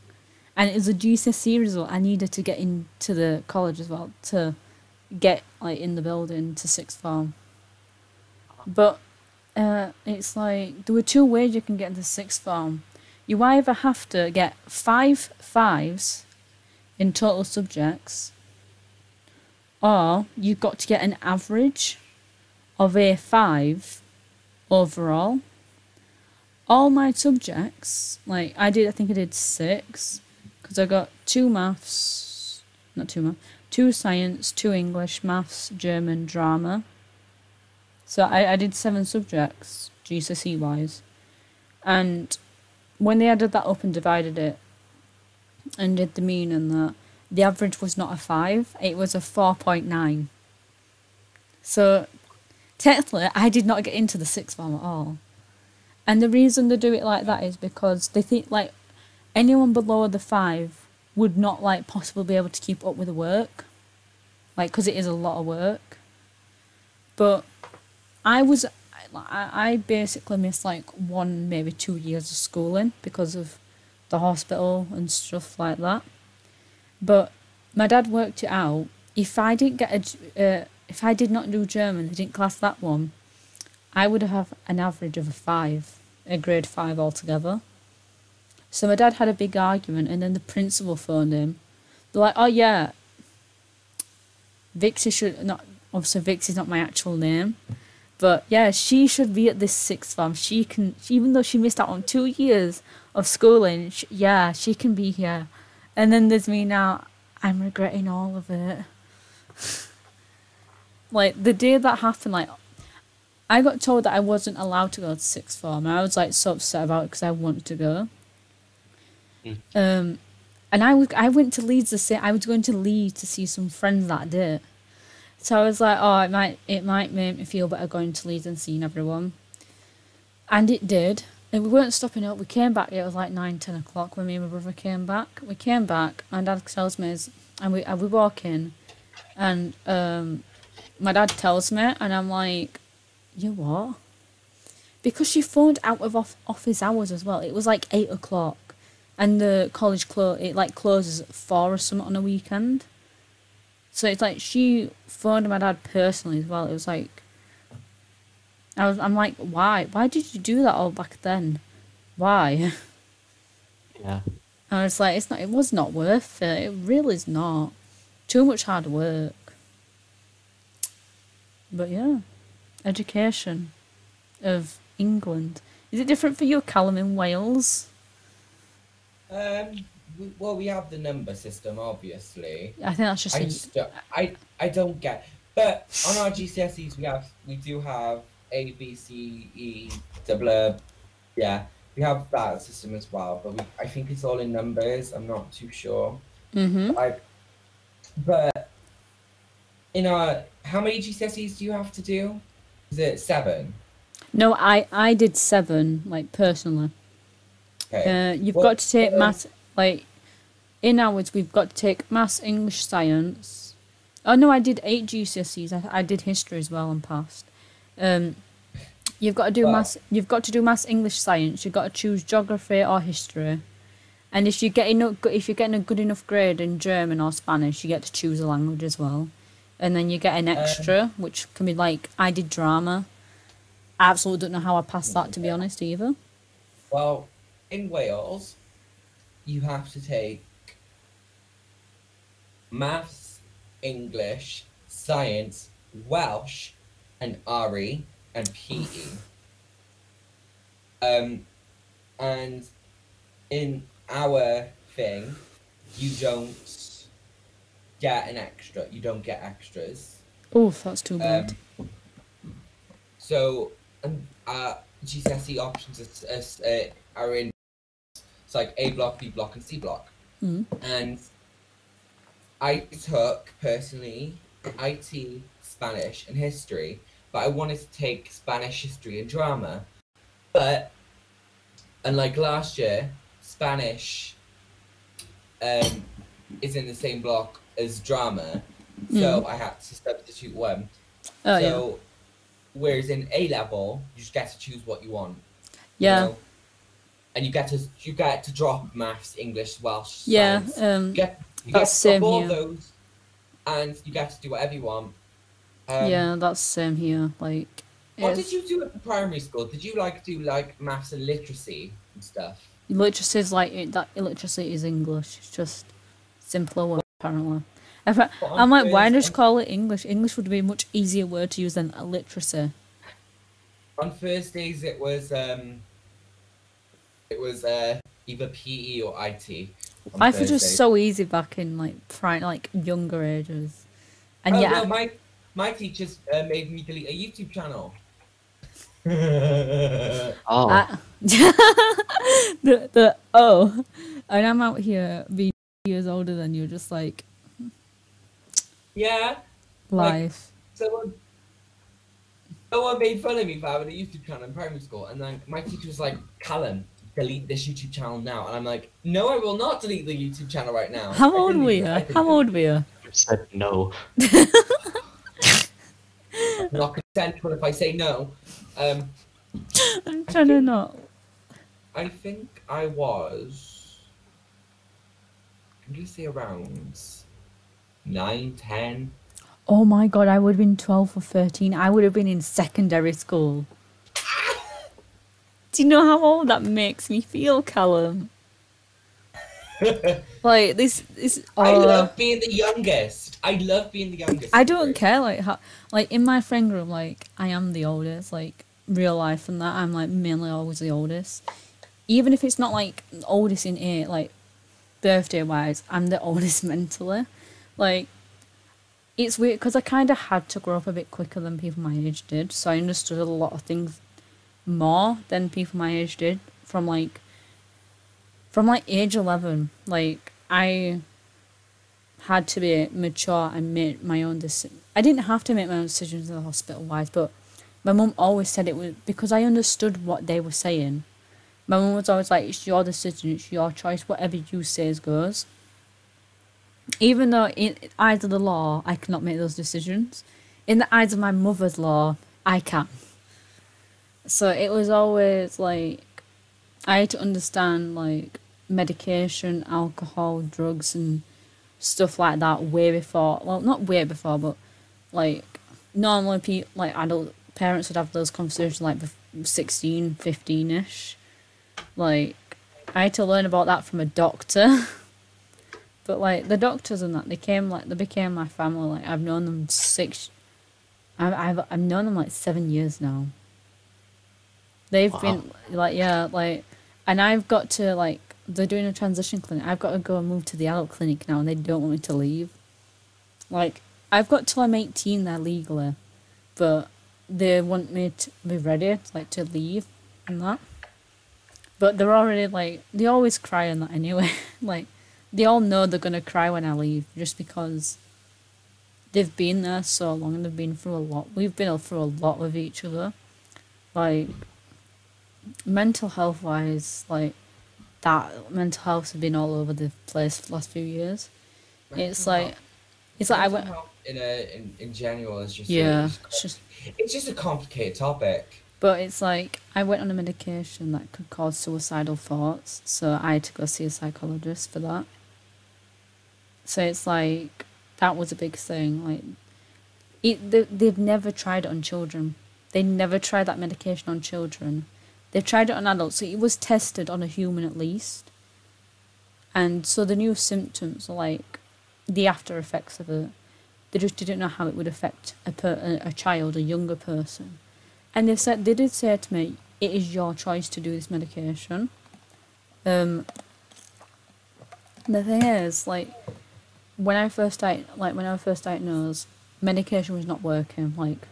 and it was a GCSE result I needed to get into the college as well to get like in the building to sixth form. But uh, it's like there were two ways you can get into sixth form. You either have to get five fives in total subjects, or you've got to get an average of a five overall. All my subjects, like I did, I think I did six, because I got two maths, not two maths, two science, two English, maths, German, drama. So I, I did seven subjects, GCSE wise. And when they added that up and divided it and did the mean and that, the average was not a five, it was a 4.9. So technically, I did not get into the sixth form at all. And the reason they do it like that is because they think like anyone below the five would not like possibly be able to keep up with the work, like because it is a lot of work. But I was, I, I basically missed like one maybe two years of schooling because of the hospital and stuff like that. But my dad worked it out. If I didn't get a, uh, if I did not do German, they didn't class that one. I would have an average of a five, a grade five altogether. So my dad had a big argument, and then the principal phoned him. They're like, "Oh yeah, Vixie should not. Obviously, Vixie's not my actual name, but yeah, she should be at this sixth form. She can, even though she missed out on two years of schooling. Sh yeah, she can be here. And then there's me now. I'm regretting all of it. like the day that happened, like I got told that I wasn't allowed to go to sixth form, and I was like so upset about it because I wanted to go. Mm. Um, and I was I went to Leeds the same. I was going to Leeds to see some friends that day, so I was like, oh, it might it might make me feel better going to Leeds and seeing everyone, and it did. And we weren't stopping up. We came back. It was like nine, ten o'clock when me and my brother came back. We came back. and dad tells me, and we and we walk in, and um, my dad tells me, and I'm like, you what? Because she phoned out of off- office hours as well. It was like eight o'clock, and the college clo- it like closes at four or something on a weekend. So it's like she phoned my dad personally as well. It was like, I was I'm like, why? Why did you do that all back then? Why? Yeah. And I was like, it's not. It was not worth it. It really is not. Too much hard work. But yeah, education of England. Is it different for you, Callum, in Wales? Um, we, well, we have the number system, obviously. I think that's just. I just don't, I I don't get. But on our GCSEs, we have we do have A B C E double Yeah, we have that system as well, but we, I think it's all in numbers. I'm not too sure. Mm-hmm. I, but in our, how many GCSEs do you have to do? Is it seven? No, I I did seven like personally. Okay. Uh, you've Well, got to take um, math like in ours. We've got to take maths, English, science. Oh no, I did eight GCSEs. I, I did history as well and passed. Um, you've got to do Wow. maths. You've got to do maths, English, science. You've got to choose geography or history. And if you get enough, if you're getting a good enough grade in German or Spanish, you get to choose a language as well. And then you get an extra, which can be like I did drama. I absolutely don't know how I passed that to be honest either. Well, in Wales, you have to take maths, English, science, Welsh, and RE and PE. Um, and in our thing, you don't get an extra. You don't get extras. Oh, that's too bad. Um, so, um, uh, GCSE options is, uh, are in it's like A block, B block, and C block. Mm. And I took personally IT, Spanish, and history, but I wanted to take Spanish, history, and drama. But unlike last year, Spanish um, is in the same block as drama, so I had to substitute one. Oh yeah. so, whereas in A level, you just get to choose what you want. you Yeah. know? And you get to you get to drop maths, English, Welsh. Yeah, science. um, You get you that's get same all here. those, and you get to do whatever you want. Um, yeah, that's same here. Like, What did you do at the primary school? Did you like do like maths and literacy and stuff? literacy is like that. Literacy is English. It's just simpler word apparently. If I, But on I'm like, why Thursday- just call it English? English would be a much easier word to use than literacy. On Thursdays it was um, it was uh either PE or IT. on Life was just so easy back in like prime, like younger ages, and oh, yeah, no, my my teachers uh, made me delete a YouTube channel. Oh, I- the the oh, and I'm out here being years older than you, just like yeah, Like- life. someone someone made fun of me for having a YouTube channel in primary school, and then my teacher was like, "Callum, delete this YouTube channel now," and I'm like, "No, I will not delete the YouTube channel right now." How I old didn't were you? How even- old were you? said no. Not consensual if I say no. Um, I'm trying to not. I think I was. I'm gonna say around nine, ten. Oh my god, I would have been 12 or 13. I would have been in secondary school. Do you know how old that makes me feel, Callum? Like this, this. I oh, love being the youngest. I love being the youngest. I don't care. Like how, like in my friend group, like I am the oldest. Like real life and that, I'm like mainly always the oldest. Even if it's not like oldest in age, like birthday wise, I'm the oldest mentally. Like it's weird because I kind of had to grow up a bit quicker than people my age did, so I understood a lot of things more than people my age did from like from like age 11 like i had to be mature and make my own decision i didn't have to make my own decisions in the hospital wise but my mum always said it was because i understood what they were saying my mum was always like it's your decision it's your choice whatever you say goes even though in eyes of the law i cannot make those decisions in the eyes of my mother's law i can so it was always like I had to understand like medication, alcohol, drugs, and stuff like that way before. Well, not way before, but like normally, pe- like adult parents would have those conversations like bef- 16, 15 ish. Like I had to learn about that from a doctor. but like the doctors and that, they came like they became my family. Like I've known them six. I've I've, I've known them like seven years now. They've Wow. been like yeah like, and I've got to like they're doing a transition clinic. I've got to go and move to the adult clinic now, and they don't want me to leave. Like I've got till I'm eighteen there legally, but they want me to be ready like to leave and that. But they're already like they always cry on that anyway. like they all know they're gonna cry when I leave just because they've been there so long and they've been through a lot. We've been through a lot with each other. Like mental health wise, like that mental health has been all over the place for the last few years. It's Mental like it's like I went health in a in, in general is just yeah, it's, it's just it's just a complicated topic. But it's like I went on a medication that could cause suicidal thoughts, so I had to go see a psychologist for that. So it's like that was a big thing. Like, it, they, they've never tried it on children. They never tried that medication on children. They've tried it on adults, so it was tested on a human at least. And so the new symptoms are like the after effects of it. They just didn't know how it would affect a per, a, a child, a younger person. And they said they did say to me, "It is your choice to do this medication." Um, the thing is, like, when I first di- like when I first diagnosed, medication was not working. Like,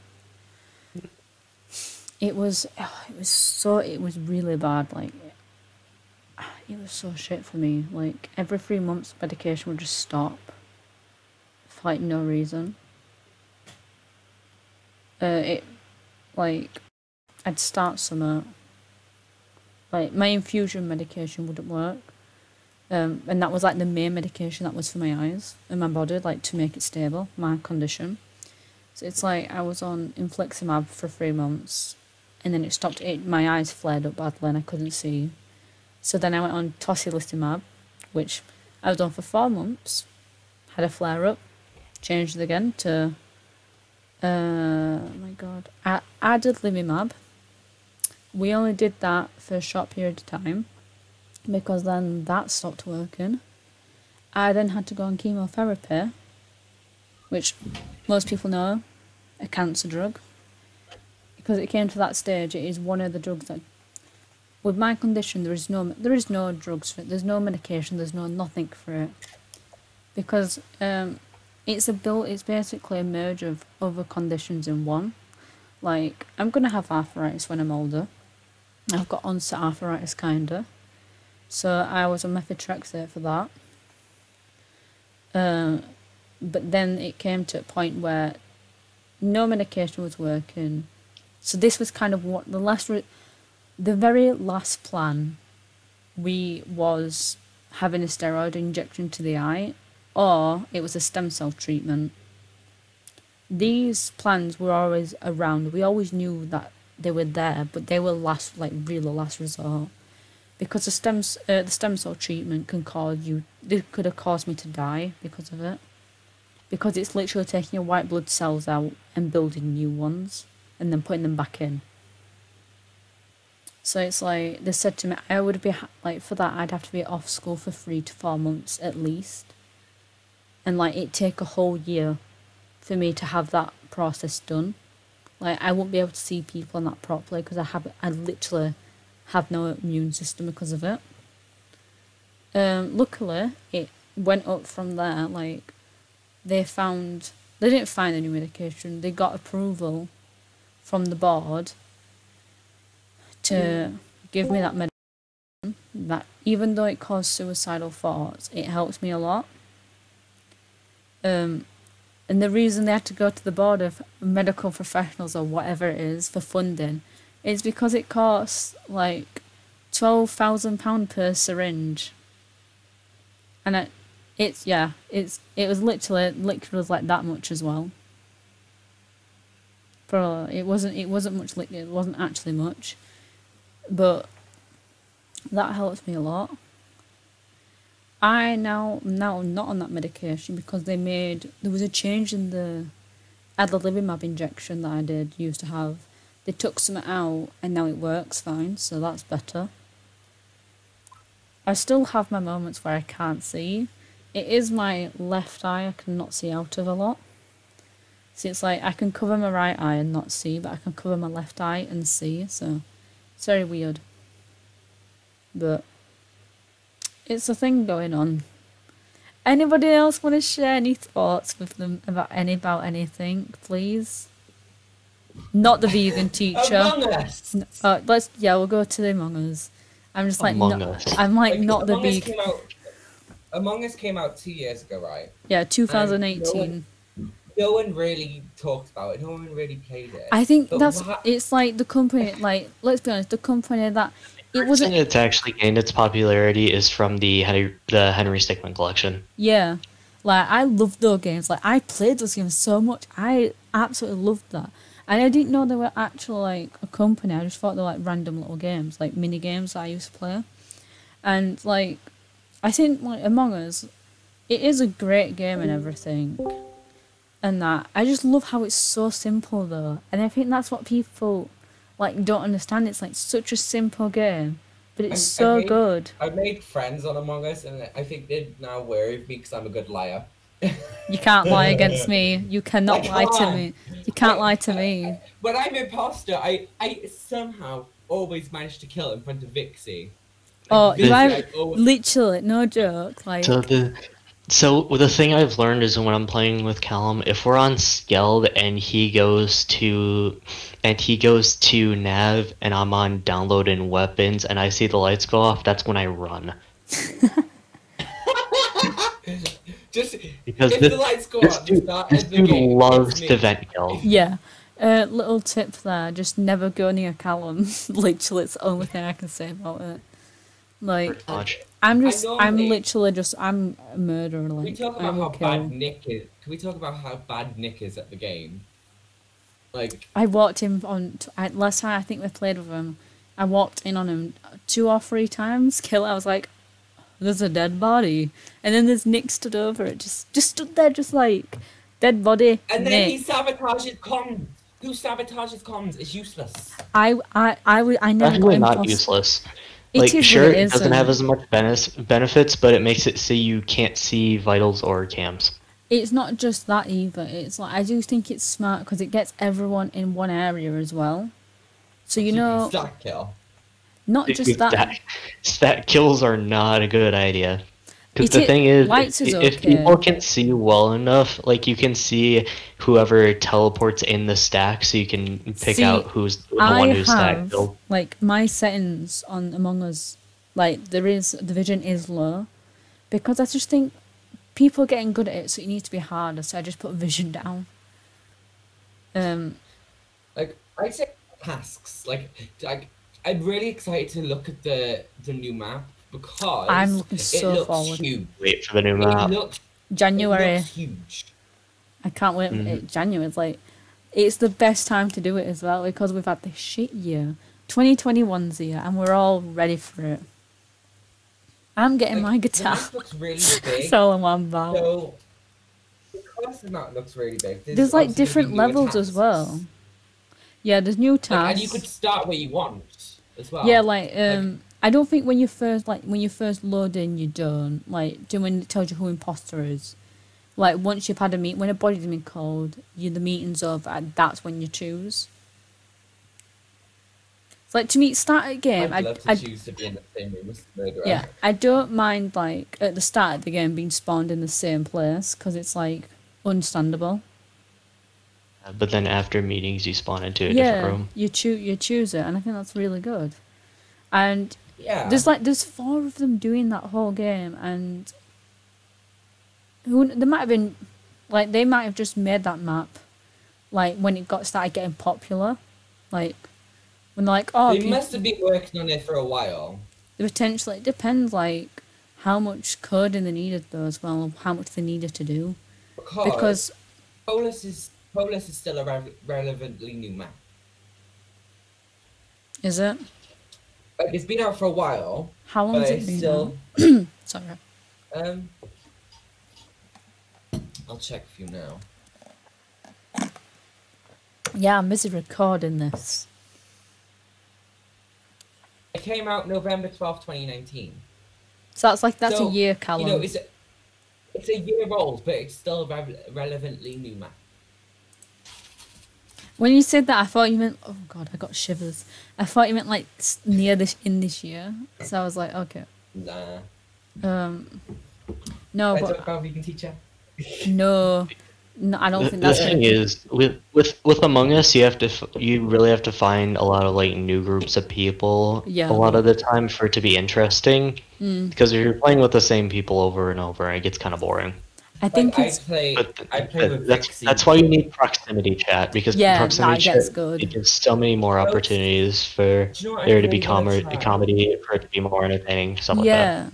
it was, it was so, it was really bad. Like, it was so shit for me. Like, every three months, medication would just stop for like no reason. Uh, it like I'd start some like my infusion medication wouldn't work. Um, and that was like the main medication that was for my eyes and my body, like to make it stable, my condition. So it's like I was on infliximab for three months, and then it stopped. It my eyes flared up badly and I couldn't see. So then I went on tocilizumab, which I was on for four months, had a flare up, changed it again to uh, oh my god. I added Limimab. We only did that for a short period of time because then that stopped working. I then had to go on chemotherapy, which most people know, a cancer drug. Because it came to that stage, it is one of the drugs that, with my condition, there is no there is no drugs for it. There's no medication. There's no nothing for it. Because um, it's a build it's basically a merge of other conditions in one. Like i'm gonna have arthritis when i'm older. I've got onset arthritis kinda. So i was on methotrexate for that. Uh, but then it came to a point where no medication was working. So this was kind of what the last re- the very last plan we was having a steroid injection to the eye or it was a stem cell treatment. These plans were always around. We always knew that they were there, but they were last, like really last resort, because the stem uh, the stem cell treatment can cause you. They could have caused me to die because of it, because it's literally taking your white blood cells out and building new ones, and then putting them back in. So it's like they said to me, I would be like for that I'd have to be off school for three to four months at least and like it take a whole year for me to have that process done. Like I won't be able to see people on that properly because I have I literally have no immune system because of it. Um, luckily, it went up from there. Like they found they didn't find any medication. They got approval from the board to give me that medication. That even though it caused suicidal thoughts, it helps me a lot. Um, and the reason they had to go to the board of medical professionals or whatever it is for funding is because it costs like twelve thousand pound per syringe. And it, it's yeah, it's it was literally liquid was like that much as well. For it wasn't it wasn't much liquid. It wasn't actually much, but that helped me a lot. I now now not on that medication because they made there was a change in the adalimumab injection that I did used to have. They took some out and now it works fine, so that's better. I still have my moments where I can't see. It is my left eye I cannot see out of a lot. See, it's like I can cover my right eye and not see, but I can cover my left eye and see, so it's very weird. But it's a thing going on. Anybody else want to share any thoughts with them about any about anything, please? Not the vegan teacher. Among Us. Uh, let's yeah, we'll go to the Among Us. I'm just like Among not, Us. I'm like, not the Among Us big came out. Among Us came out two years ago, right? yeah 2018. No one really talked about it. No one really played it. I think But that's wha- it's like the company like let's be honest the company that it wasn't it's actually gained its popularity is from the Henry the Henry Stickmin collection. Yeah. Like I loved those games. Like I played those games so much. I absolutely loved that. And I didn't know they were actually like a company. I just thought they were like random little games, like mini games that I used to play. And like I think like Among Us, it is a great game and everything. And that I just love how it's so simple though. And I think that's what people like don't understand. It's like such a simple game, but it's I- I so good. I made friends on Among Us, and I think they're now wary of me because I'm a good liar. You can't lie against me. You cannot I lie to me. You can't lie to me. When I'm imposter, I I somehow always manage to kill in front of Vixie. Oh, Vixie, you I always- literally no joke. Like So the so the thing I've learned is when I'm playing with Callum, if we're on Skeld and he goes to and he goes to nav and I'm on download and weapons and I see the lights go off, that's when I run. Just Because if this, the lights go this on, dude, start this at the dude game, loves to vent kill. yeah. Uh, little tip there: just never go near Callum. literally, it's the only thing I can say about it. Like I'm just, I'm normally- literally just, I'm a murderer. Can we Like talk I about how kill. bad Nick is? Can we talk about how bad Nick is at the game? Like, I walked in on t- I, last time I think we played with him. I walked in on him two or three times. Kill. I was like, "There's a dead body," and then there's Nick stood over it, just just stood there, just like dead body. and then he Nick. sabotages comms. Who sabotages comms is useless. I I I would I never got Actually, not useless. It like, is sure, what it, it is, doesn't have as much benef- benefits, but it makes it so you can't see vitals or cams. It's not just that either. It's like I do think it's smart because it gets everyone in one area as well. So you know, stack kill. not just that. Stat, stat kills are not a good idea. Because the thing is, lights is if okay. people can see well enough, like you can see whoever teleports in the stack, so you can pick See, out who's the I one who's stack have killed. like my settings on Among Us, like there is the vision is low, because I just think people are getting good at it, so it needs to be harder. So I just put vision down. Um, Like, I'd say tasks. Like, like, I'm really excited to look at the the new map because I'm looking it so looks forward. huge. Wait for the new It map. looks, it January. looks huge. I can't wait. Mhm. It, January is like, it's the best time to do it as well because we've had this shit year. 2021's here and we're all ready for it. I'm getting Like, my guitar. map looks really big. That's all I'm on about. So, because the map looks really big, There's like obviously gonna be different new levels as well. Yeah, there's new Like, tasks. and you could start where you want as well. yeah, like um, I don't think when you first like when you first load in, you don't like do when it tells you who imposter is. Like once you've had a meet, when a body's been called, you the meeting's over, and that's when you choose. It's like to me, start a game. I'd I, love to I, choose to be in the same room as the murderer. yeah, I don't mind like at the start of the game being spawned in the same place because it's like understandable. Um, but then after meetings, you spawn into a yeah, different room. you choose you choose it, and I think that's really good. And Yeah. There's like there's four of them doing that whole game, and who they might have been, like they might have just made that map, like when it got started getting popular, like when they're like, oh, they peop- must have been working on it for a while. the potentially it depends like how much coding they needed though as well, how much they needed to do Because, because Polus is Polus is still a re- relevantly new map. is it Like it's been out for a while, how long has it been? still. now? Sorry. Um, I'll check for you now. Yeah, I'm busy recording this. It came out November twelfth, twenty nineteen. So that's like that's So, a year, Callum. You know, it's a, it's a year old, but it's still re- relevantly new map. When you said that, I thought you meant. Oh god, I got shivers. I thought you meant like near this in this year. So I was like, okay. Nah. Um, no, I but talk about vegan teacher. no, No, I don't The, think that's. the thing is, with with with Among Us, you have to you really have to find a lot of like new groups of people. Yeah. A lot of the time for it to be interesting, Mm. because if you're playing with the same people over and over, it gets kind of boring. I think like, it's I play. But I play that- with that's Vixie. that's why you need proximity chat because Yeah, proximity that gets chat good. it gives so many more Well, opportunities for Do you know what I there to really be wanna com- try? comedy, for it to be more entertaining, stuff like that. yeah.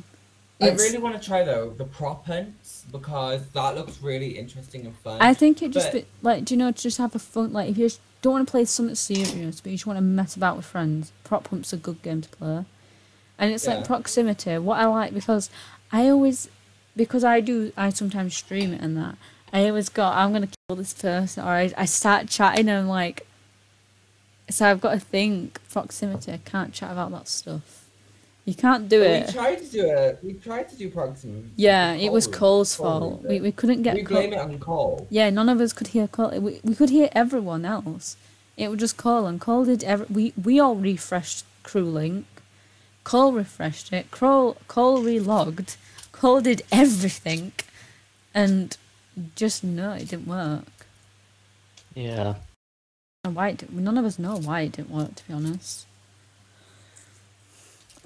I It's- really want to try though the prop hunts because that looks really interesting and fun. I think it just But- be, like do you know just have a fun like if you just don't want to play something serious but you just want to mess about with friends. Prop hunt's a good game to play, and it's Yeah. like proximity. What I like because I always because I do I sometimes stream it and that I always go I'm gonna kill this person or I, I start chatting and I'm like so I've got to think proximity. I can't chat about that stuff. You can't do it. We tried to do it. We tried to do proximity. Yeah, it was Cole. Cole's fault. We we couldn't get we Cole. blame it on Cole. Yeah, none of us could hear Cole. We, we could hear everyone else. It was just Cole, and Cole did every. We, we all refreshed CrewLink. Cole refreshed it. Cole, Cole relogged. Cole did everything. And just no, it didn't work. Yeah. And why it, none of us know why it didn't work, to be honest.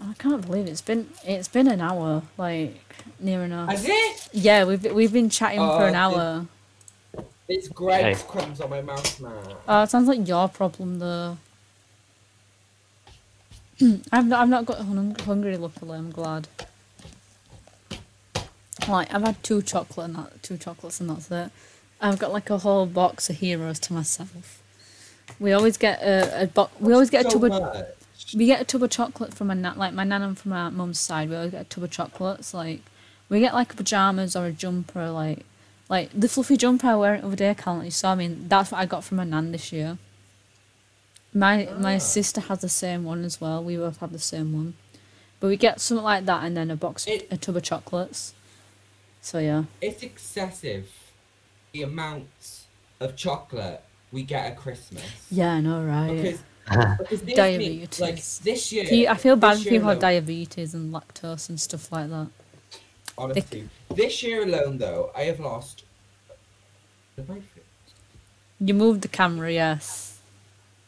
I can't believe it's been it's been an hour, like near enough. Has it? Yeah, we've we've been chatting for Oh, an hour. It's Greg's Okay. crumbs on my mouse now. Oh, uh, it sounds like your problem though. I've not, I've not got hung- hungry. Luckily, I'm glad. Like I've had two chocolate and that, two chocolates and that's it. I've got like a whole box of heroes to myself. We always get a, a box. We always get a So tub of we get a tub of chocolate from my nan, like my nan and from my mum's side. We always get a tub of chocolates. Like we get like pajamas or a jumper, like like the fluffy jumper I wear the other day. Callan, you saw me. and That's what I got from my nan this year. My my Ah. sister has the same one as well. We both have the same one, but we get something like that and then a box, It- a tub of chocolates. So yeah, It's excessive. The amount of chocolate we get at Christmas. yeah, I know, right? Because, because Diabetes. Mean, like this year. Pe- I feel bad for people who have diabetes and lactose and stuff like that. Honestly, this year alone, though, I have lost. Have I? You moved the camera, yes.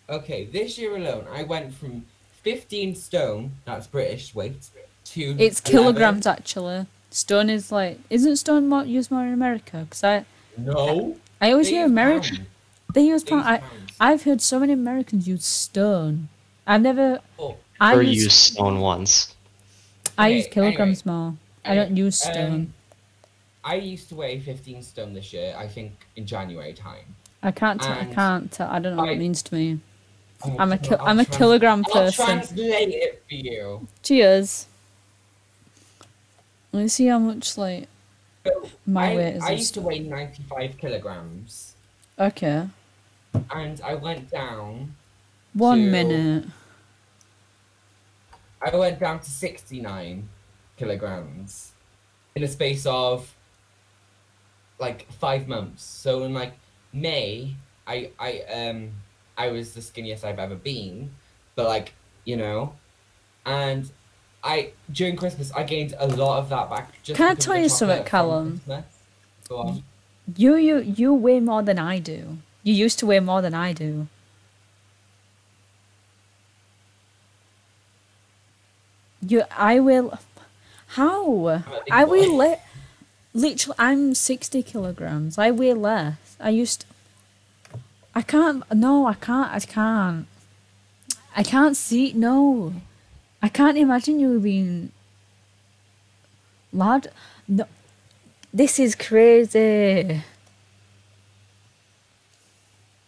Okay, this year alone, I went from 15 stone, that's British weight, to. It's 11. kilograms actually. Stone is like, isn't stone more, used more in America? Because I, No. I always hear use American. pounds. They use They pound. I, I've heard so many Americans use stone. I've never. Oh, I or use, use stone once. I Okay, use kilograms more. I don't use um, stone. I used to weigh 15 stone this year, I think in January time. I can't. T- I and can't. Tell, I don't know what it means to me. I'm a no, kil- I'll I'm a kilogram I'll person. translate it for you. Cheers. Let me see how much like So, my I, weight is. I used to weigh 95 kilograms, Okay. and I went down. One to- minute. I went down to 69 kilograms in a space of like five months. So in like May, I I um I was the skinniest I've ever been, but like you know, and I during Christmas I gained a lot of that back. Just Can I tell you something, Callum? Go on. You you you weigh more than I do. You used to weigh more than I do. You I will how? I weigh le- literally I'm sixty kilograms. I weigh less. I used to, I can't no, I can't I can't. I can't see no. I can't imagine you being lad no this is crazy.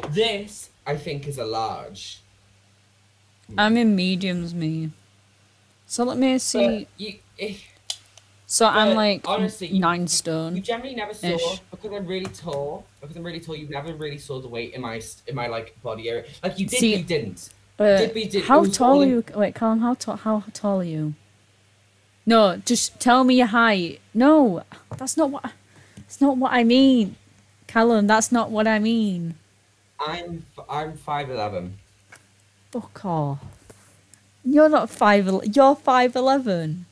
This I think is a large. I'm in mediums, me. So let me see. You, eh, So I'm like honestly, nine You stone. You generally never saw Ish. because I'm really tall. Because I'm really tall, you never really saw the weight in my in my like body area. Like you did, See- you didn't. Uh, did we- how tall all are you? Wait, Callum, how tall? How tall are you? No, just tell me your height. No, that's not what. That's not what I mean, Callum. That's not what I mean. I'm I'm five eleven. Fuck off. You're not five. ele- You're five eleven.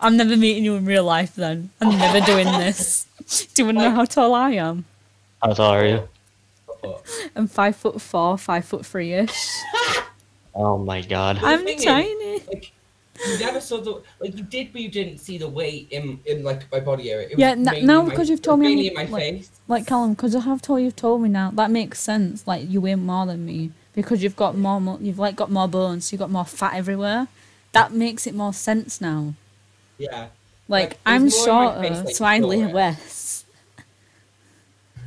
I'm never meeting you in real life then. I'm never doing this. Do you want to know how tall I am? How tall are you? I'm five foot four, five foot three ish. Oh my god. I'm thing is, tiny. Like, you never saw the like you did, but you didn't see the weight in in like my body area. It was Yeah, n- mainly now my- because you've told me in my like- face. Like Callum, because I have told you've told me now. That makes sense. Like you weigh more than me because you've got more. mu- You've like got more bones. So you've got more fat everywhere. That makes it more sense now. Yeah. Like, Like, I'm was more in my shorter, face, like, so I weigh shorter.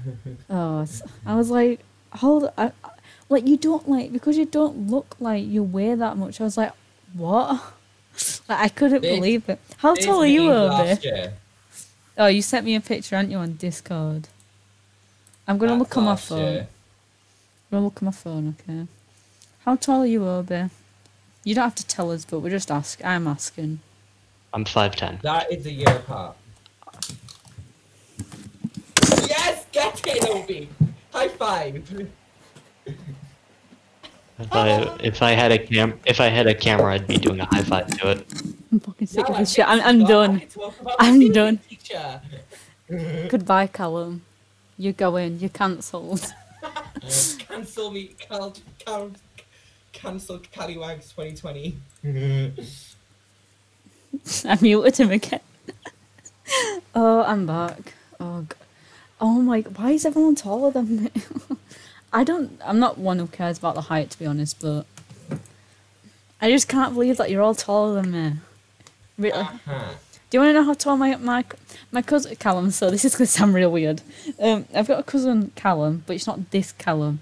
Less. oh, I was like, hold, I, I- like you don't like because you don't look like you weigh that much. I was like, what? Like I couldn't This- believe it. How This tall are you, means Obi? Oh, you sent me a picture, aren't you, on Discord? I'm gonna That's look on my phone. year. I'm gonna look on my phone, okay? How tall are you, Obi? You don't have to tell us, but we're just ask. I'm asking. I'm 5'10. That is a year apart. Yes, get it, Obi. High five. If I if I had a cam if I had a camera, I'd be doing a high five to it. I'm fucking sick Now of I this shit. I'm, I'm to I done. get talk about I'm the done. Teacher. Goodbye, Callum. You're going. You're cancelled. cancel me, cal, cal, cancel Callywags 2020. I muted him again. oh, I'm back. Oh, God. Oh my! Why is everyone taller than me? I don't. I'm not one who cares about the height, to be honest, but I just can't believe that you're all taller than me. Really? Uh-huh. Do you want to know how tall my my my cousin Callum? So this is gonna sound real weird. Um, I've got a cousin Callum, but it's not this Callum.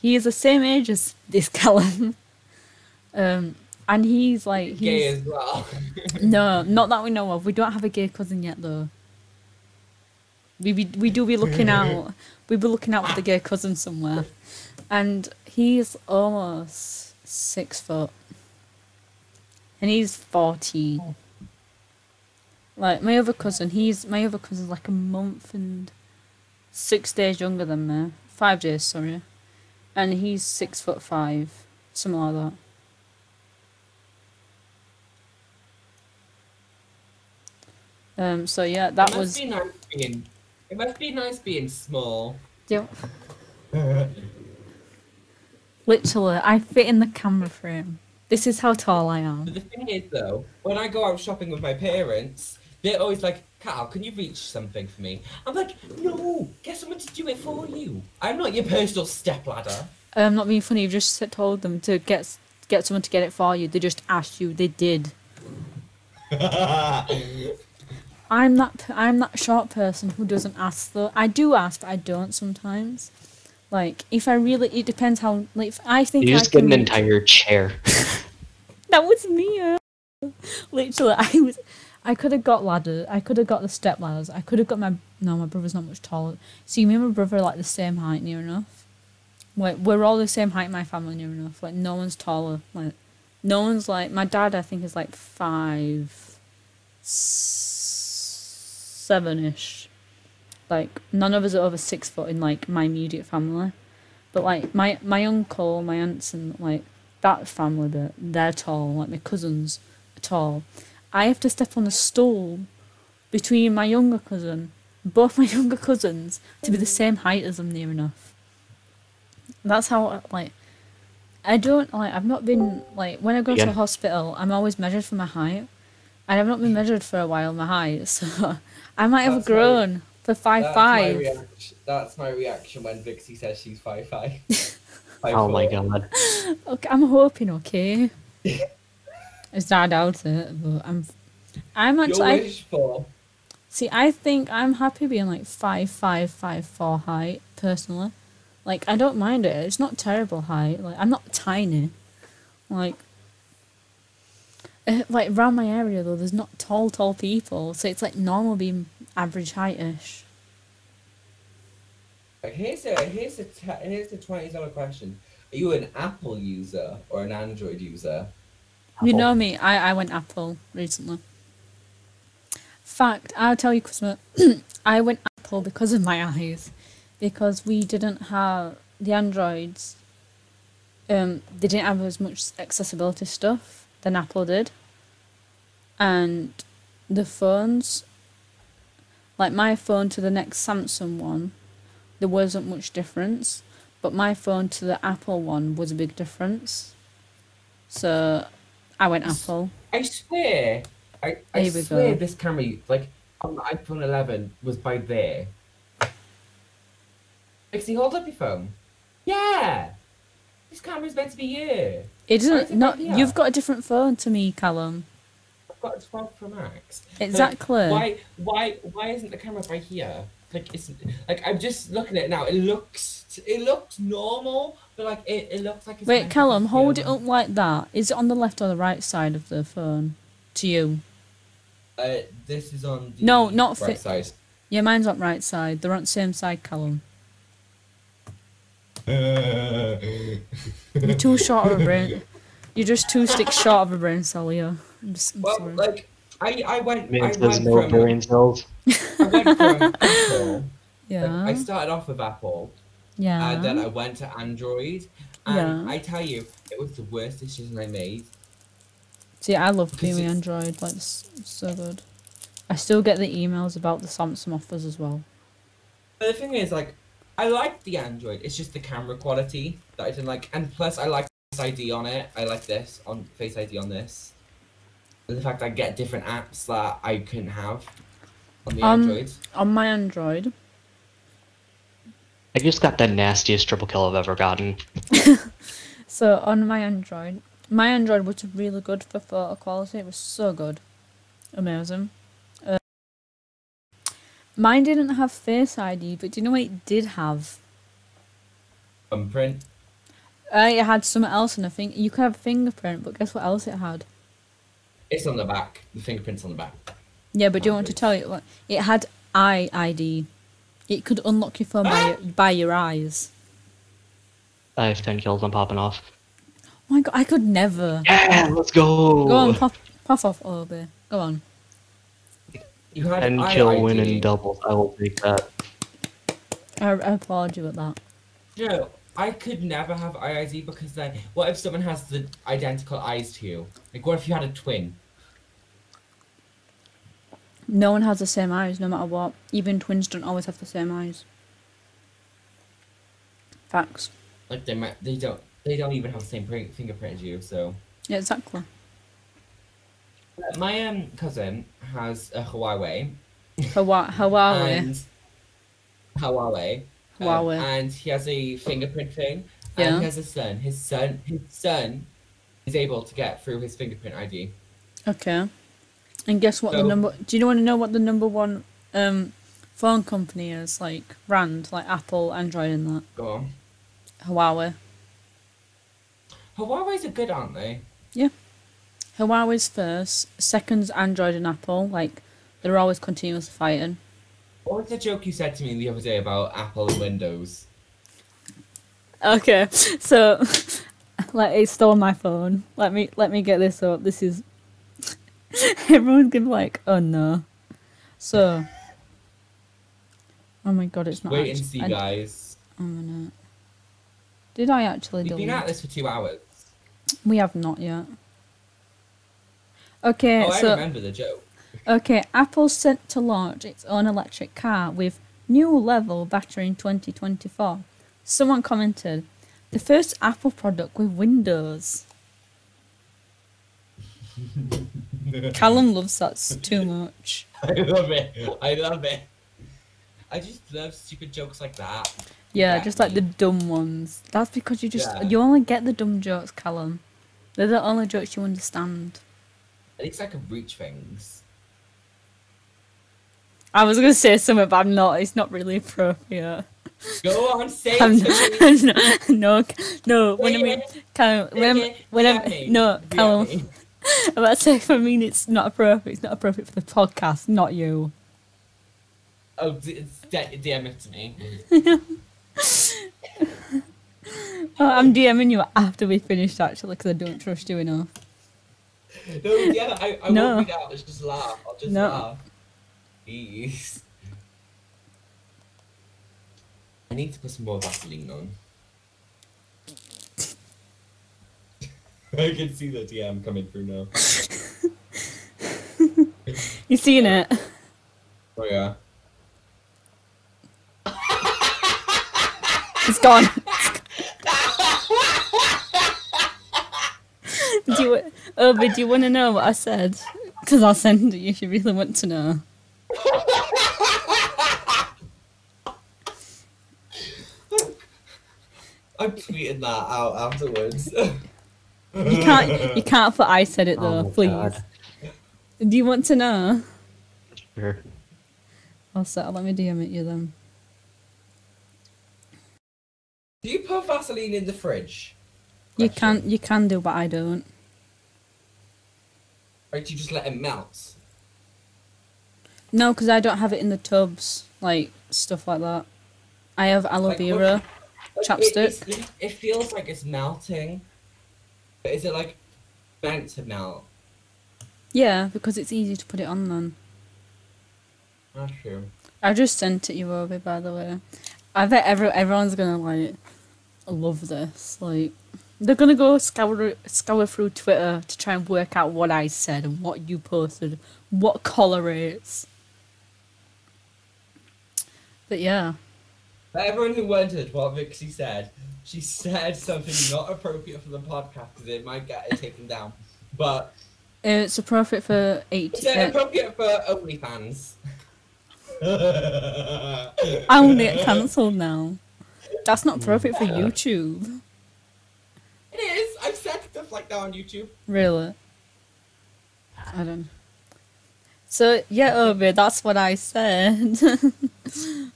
He is the same age as this Callum. Um, and he's like Gay he's as well. no, not that we know of. We don't have a gay cousin yet, though. We be, we do be looking out. We be looking out for the gay cousin somewhere, and he's almost six foot, and he's fourteen. Like my other cousin, he's my other cousin's like a month and six days younger than me. Five days, sorry, and he's six foot five, something like that. Um. So yeah, that it must was. Be nice being. It must be nice being small. Yeah. Literally, I fit in the camera frame. This is how tall I am. But the thing is, though, when I go out shopping with my parents, they're always like, "Carl, can you reach something for me?" I'm like, "No, get someone to do it for you. I'm not your personal stepladder." I'm not being funny. You've just told them to get get someone to get it for you. They just asked you. They did. I'm that. I'm that short person who doesn't ask though. I do ask, but I don't sometimes. Like if I really, it depends how. Like if I think You I just get can an entire chair. That was me. uh, Literally, I was. I could have got ladder. I could have got the step ladders. I could have got my. No, my brother's not much taller. See, me and my brother are like the same height, near enough. Like we're all the same height in my family, near enough. Like no one's taller. Like no one's like my dad. I think is like five, seven ish. Like none of us are over six foot in like my immediate family, but like my my uncle, my aunts, and like that family bit, they're tall. Like my cousins are tall. I have to step on a stool between my younger cousin, both my younger cousins, to be the same height as them near enough. That's how like. I don't like. I've not been like when I go to Yeah. the hospital. I'm always measured for my height, and I've not been measured for a while. My height, so I might have That's my- grown for five That's my five. reaction. That's my reaction when Vixie says she's five five. Oh my god. Okay, I'm hoping okay. it's not doubt it, but I'm. I'm Your actually. I, wish for see, I think I'm happy being like five five five four height personally. Like I don't mind it. It's not terrible height. Like I'm not tiny. Like. Uh, like around my area though, there's not tall, tall people, so it's like normal being average heightish. here's a here's a here's the twenty dollar question. Are you an Apple user or an Android user? You know me, I, I went Apple recently. Fact, I'll tell you, Christmas, I went Apple because of my eyes. Because we didn't have the Androids, um, they didn't have as much accessibility stuff than Apple did. And the phones, like my phone to the next Samsung one, there wasn't much difference, but my phone to the Apple one was a big difference. So I went Apple. I swear, I, I swear go. this camera, like on the iPhone 11, was by there. Like, see, hold up your phone. Yeah, this camera's meant to be here. It Why is doesn't. it No, right here? you've got a different phone to me, Callum. I've got a 12 Pro Max. Like, Exactly. why, why, why isn't the camera by here? Like, it's like I'm just looking at it now. It looks, it looks normal, but like it, it looks like it's. Wait, Callum, be hold it up like that. Is it on the left or the right side of the phone? To you? Uh, this is on. The No, not right fit- side. Yeah, mine's on right side. They're on the same side, Callum. You're too short of a brain. You're just two sticks short of a brain cell, yeah. I'm just I'm well, sorry. like I, I went. Man I says went no from. brain cells. I went from Apple. yeah. Like, I started off with Apple, yeah. and then I went to Android, and Yeah. I tell you, it was the worst decision I made. See, I love being it's- Android. Like, it's it's so good. I still get the emails about the Samsung offers as well. But the thing is, like, I liked the Android. It's just the camera quality that I didn't like, and plus I like Face ID on it. I like this on Face ID on this, and the fact I get different apps that I couldn't have on the Um, Android. On my Android, I just got the nastiest triple kill I've ever gotten. so on my Android, my Android was really good for photo quality. It was so good. Amazing. Mine didn't have Face ID, but do you know what it did have? Thumbprint. Uh, it had something else and a thing. You could have fingerprint, but guess what else it had? It's on the back. The fingerprint's on the back. Yeah, but do you want to tell you what? It had eye ID. It could unlock your phone by your, by your eyes. I have 10 kills, I'm popping off. Oh my god, I could never. Yeah, let's go! Go on, pop, pop off, Obi. Go on. You had 10 kill win ID. in doubles, I will take that. I, I applaud you at that. No, I could never have IID because then, what if someone has the identical eyes to you? Like, what if you had a twin? No one has the same eyes, no matter what. Even twins don't always have the same eyes. Facts. Like, they might, they don't, they don't even have the same print, fingerprint as you. So, Yeah, exactly. My um cousin has a Huawei. Hawa- Huawei. And Huawei. um, Huawei. and he has a fingerprint thing. Yeah. And he has a son. His son, his son, is able to get through his fingerprint ID. Okay. And guess what the So- number? Do you want to know what the number one um phone company is? Like brand, like Apple, Android, and that. Go on. Huawei. Huawei's are good, aren't they? Huawei's first, second's Android and Apple. Like they're always continuously fighting. What was the joke you said to me the other day about Apple and Windows? Okay, so like it stole my phone. Let me let me get this up. This is everyone's gonna be like, oh no. So, oh my god, it's not. Wait and actu- see, I- guys. Oh no. Did I actually We've delete? been at this for two hours. We have not yet. Okay, Oh, I so remember the joke. okay, Apple's set to launch its own electric car with new level battery in 2024. Someone commented, the first Apple product with Windows. Callum loves that too much. I love it. I love it. I just love stupid jokes like that. Yeah, Yeah. just like the dumb ones. That's because you just Yeah. you only get the dumb jokes, Callum. They're the only jokes you understand. At least I can reach things. I was gonna say something, but I'm not. It's not really appropriate. Go on, say I'm it to me. not, no, no. When I mean. Callum, when, it. when I no, Callum. I'm about to say, if I mean it's not appropriate. It's not appropriate for the podcast, not you. Oh, d- D- DM it to me. Oh, I'm DMing you after we finished actually because I don't trust you enough. No, yeah, I, I No. won't read out. Let's just laugh. I'll just No. laugh. Please. I need to put some more Vaseline on. I can see the DM coming through now. You seen it? Oh yeah. It's gone. do you, oh, but do you want to know what I said? Because I'll send it you if you really want to know. I'm tweeting that out afterwards. You can't. You can't For I said it though. Oh please. God. Do you want to know? Sure. I'll set. Let me DM it you then. Do you put Vaseline in the fridge? You Question. can. You can do, but I don't. Or do you just let it melt? No, because I don't have it in the tubs, like stuff like that. I have aloe Like, vera. It- Chapstick. it's- It, feels like it's melting. But is it like meant to melt? Yeah, because it's easy to put it on then. Not true. I just sent it you over, by the way. I bet every, everyone's gonna like love this. Like, they're gonna go scour scour through Twitter to try and work out what I said and what you posted, what color it's. But yeah, For everyone who wondered what Vixie said, she said something not appropriate for the podcast because it might get it taken down. But it's appropriate for eight. it's eighteen. uh, Uh, appropriate for OnlyFans. I want it cancelled now. That's not appropriate for YouTube. It is. I've said stuff like that on YouTube. Really? I don't. So yeah, oh, Obi, that's what I said.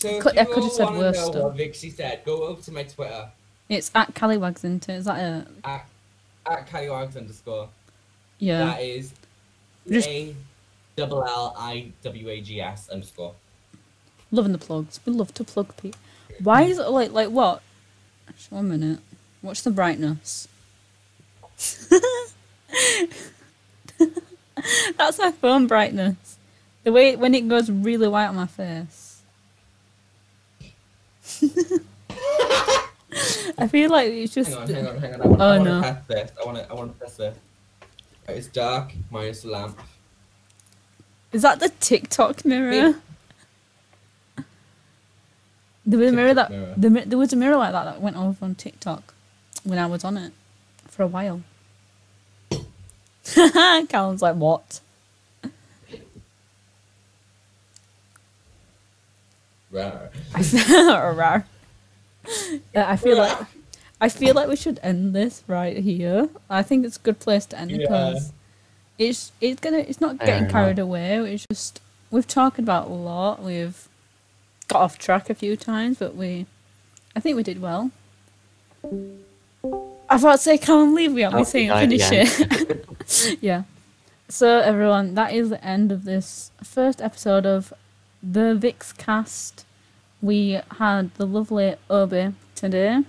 So if Could- I you could've all said worse know stuff. what Vixie said, go over to my Twitter it's at Callywags, isn't it? Is that it? at at Callywags underscore. Yeah. That is Just- A double L I W A G S underscore. Loving the plugs. We love to plug people. Why is it like like what? Just one minute. Watch the brightness. That's my phone brightness. The way when it goes really white on my face. I feel like it's just. Hang on, hang on, hang on. I want, Oh, I want no. to test this. I want to. I want to test this. It's dark minus the lamp. Is that the TikTok mirror? There was a mirror that mirror. the there was a mirror like that that went off on TikTok when I was on it for a while. Callum's like, what? Rare. Rawr. Yeah, I feel like I feel like we should end this right here. I think it's a good place to end it Yeah. because it's it's gonna it's not getting carried away. It's just we've talked about a lot. We've got off track a few times, but we I think we did well. I thought to say Callum leave me aren't we Oh, saying finish yeah. it. yeah. So everyone, that is the end of this first episode of the Vix cast. We had the lovely Obi today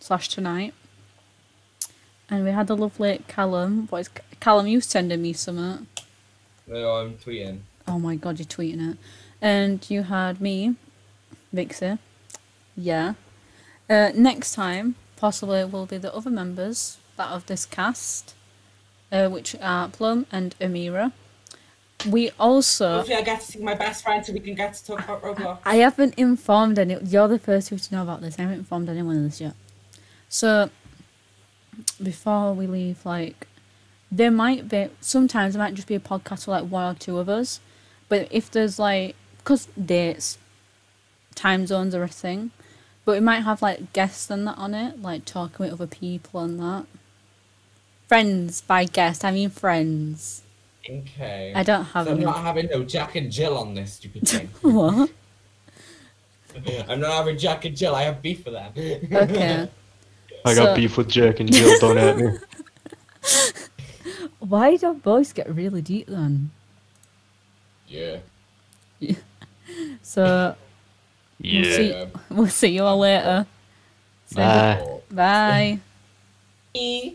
slash tonight. And we had the lovely Callum. What is Callum you sending me something? No, I'm tweeting. Oh my god, you're tweeting it. And you had me, Vixie. Yeah. Uh, next time, possibly will be the other members that of this cast, uh, which are Plum and Amira. We also. Hopefully, I get to see my best friend so we can get to talk about Roblox. I haven't informed any. You're the first two to know about this. I haven't informed anyone of this yet. So, before we leave, like, there might be sometimes there might just be a podcast for like one or two of us, but if there's like, because dates, time zones are a thing, but we might have like guests and that on it, like talking with other people and that. Friends by guest, I mean friends. Okay. I don't have So I'm any. not having no Jack and Jill on this stupid thing. What? I'm not having Jack and Jill. I have beef with them. Okay. I So- got beef with Jack and Jill. Don't at me. Why do boys get really deep then? Yeah. Yeah. So Yeah. see- we'll see you all later. Say Bye. good- Bye. E.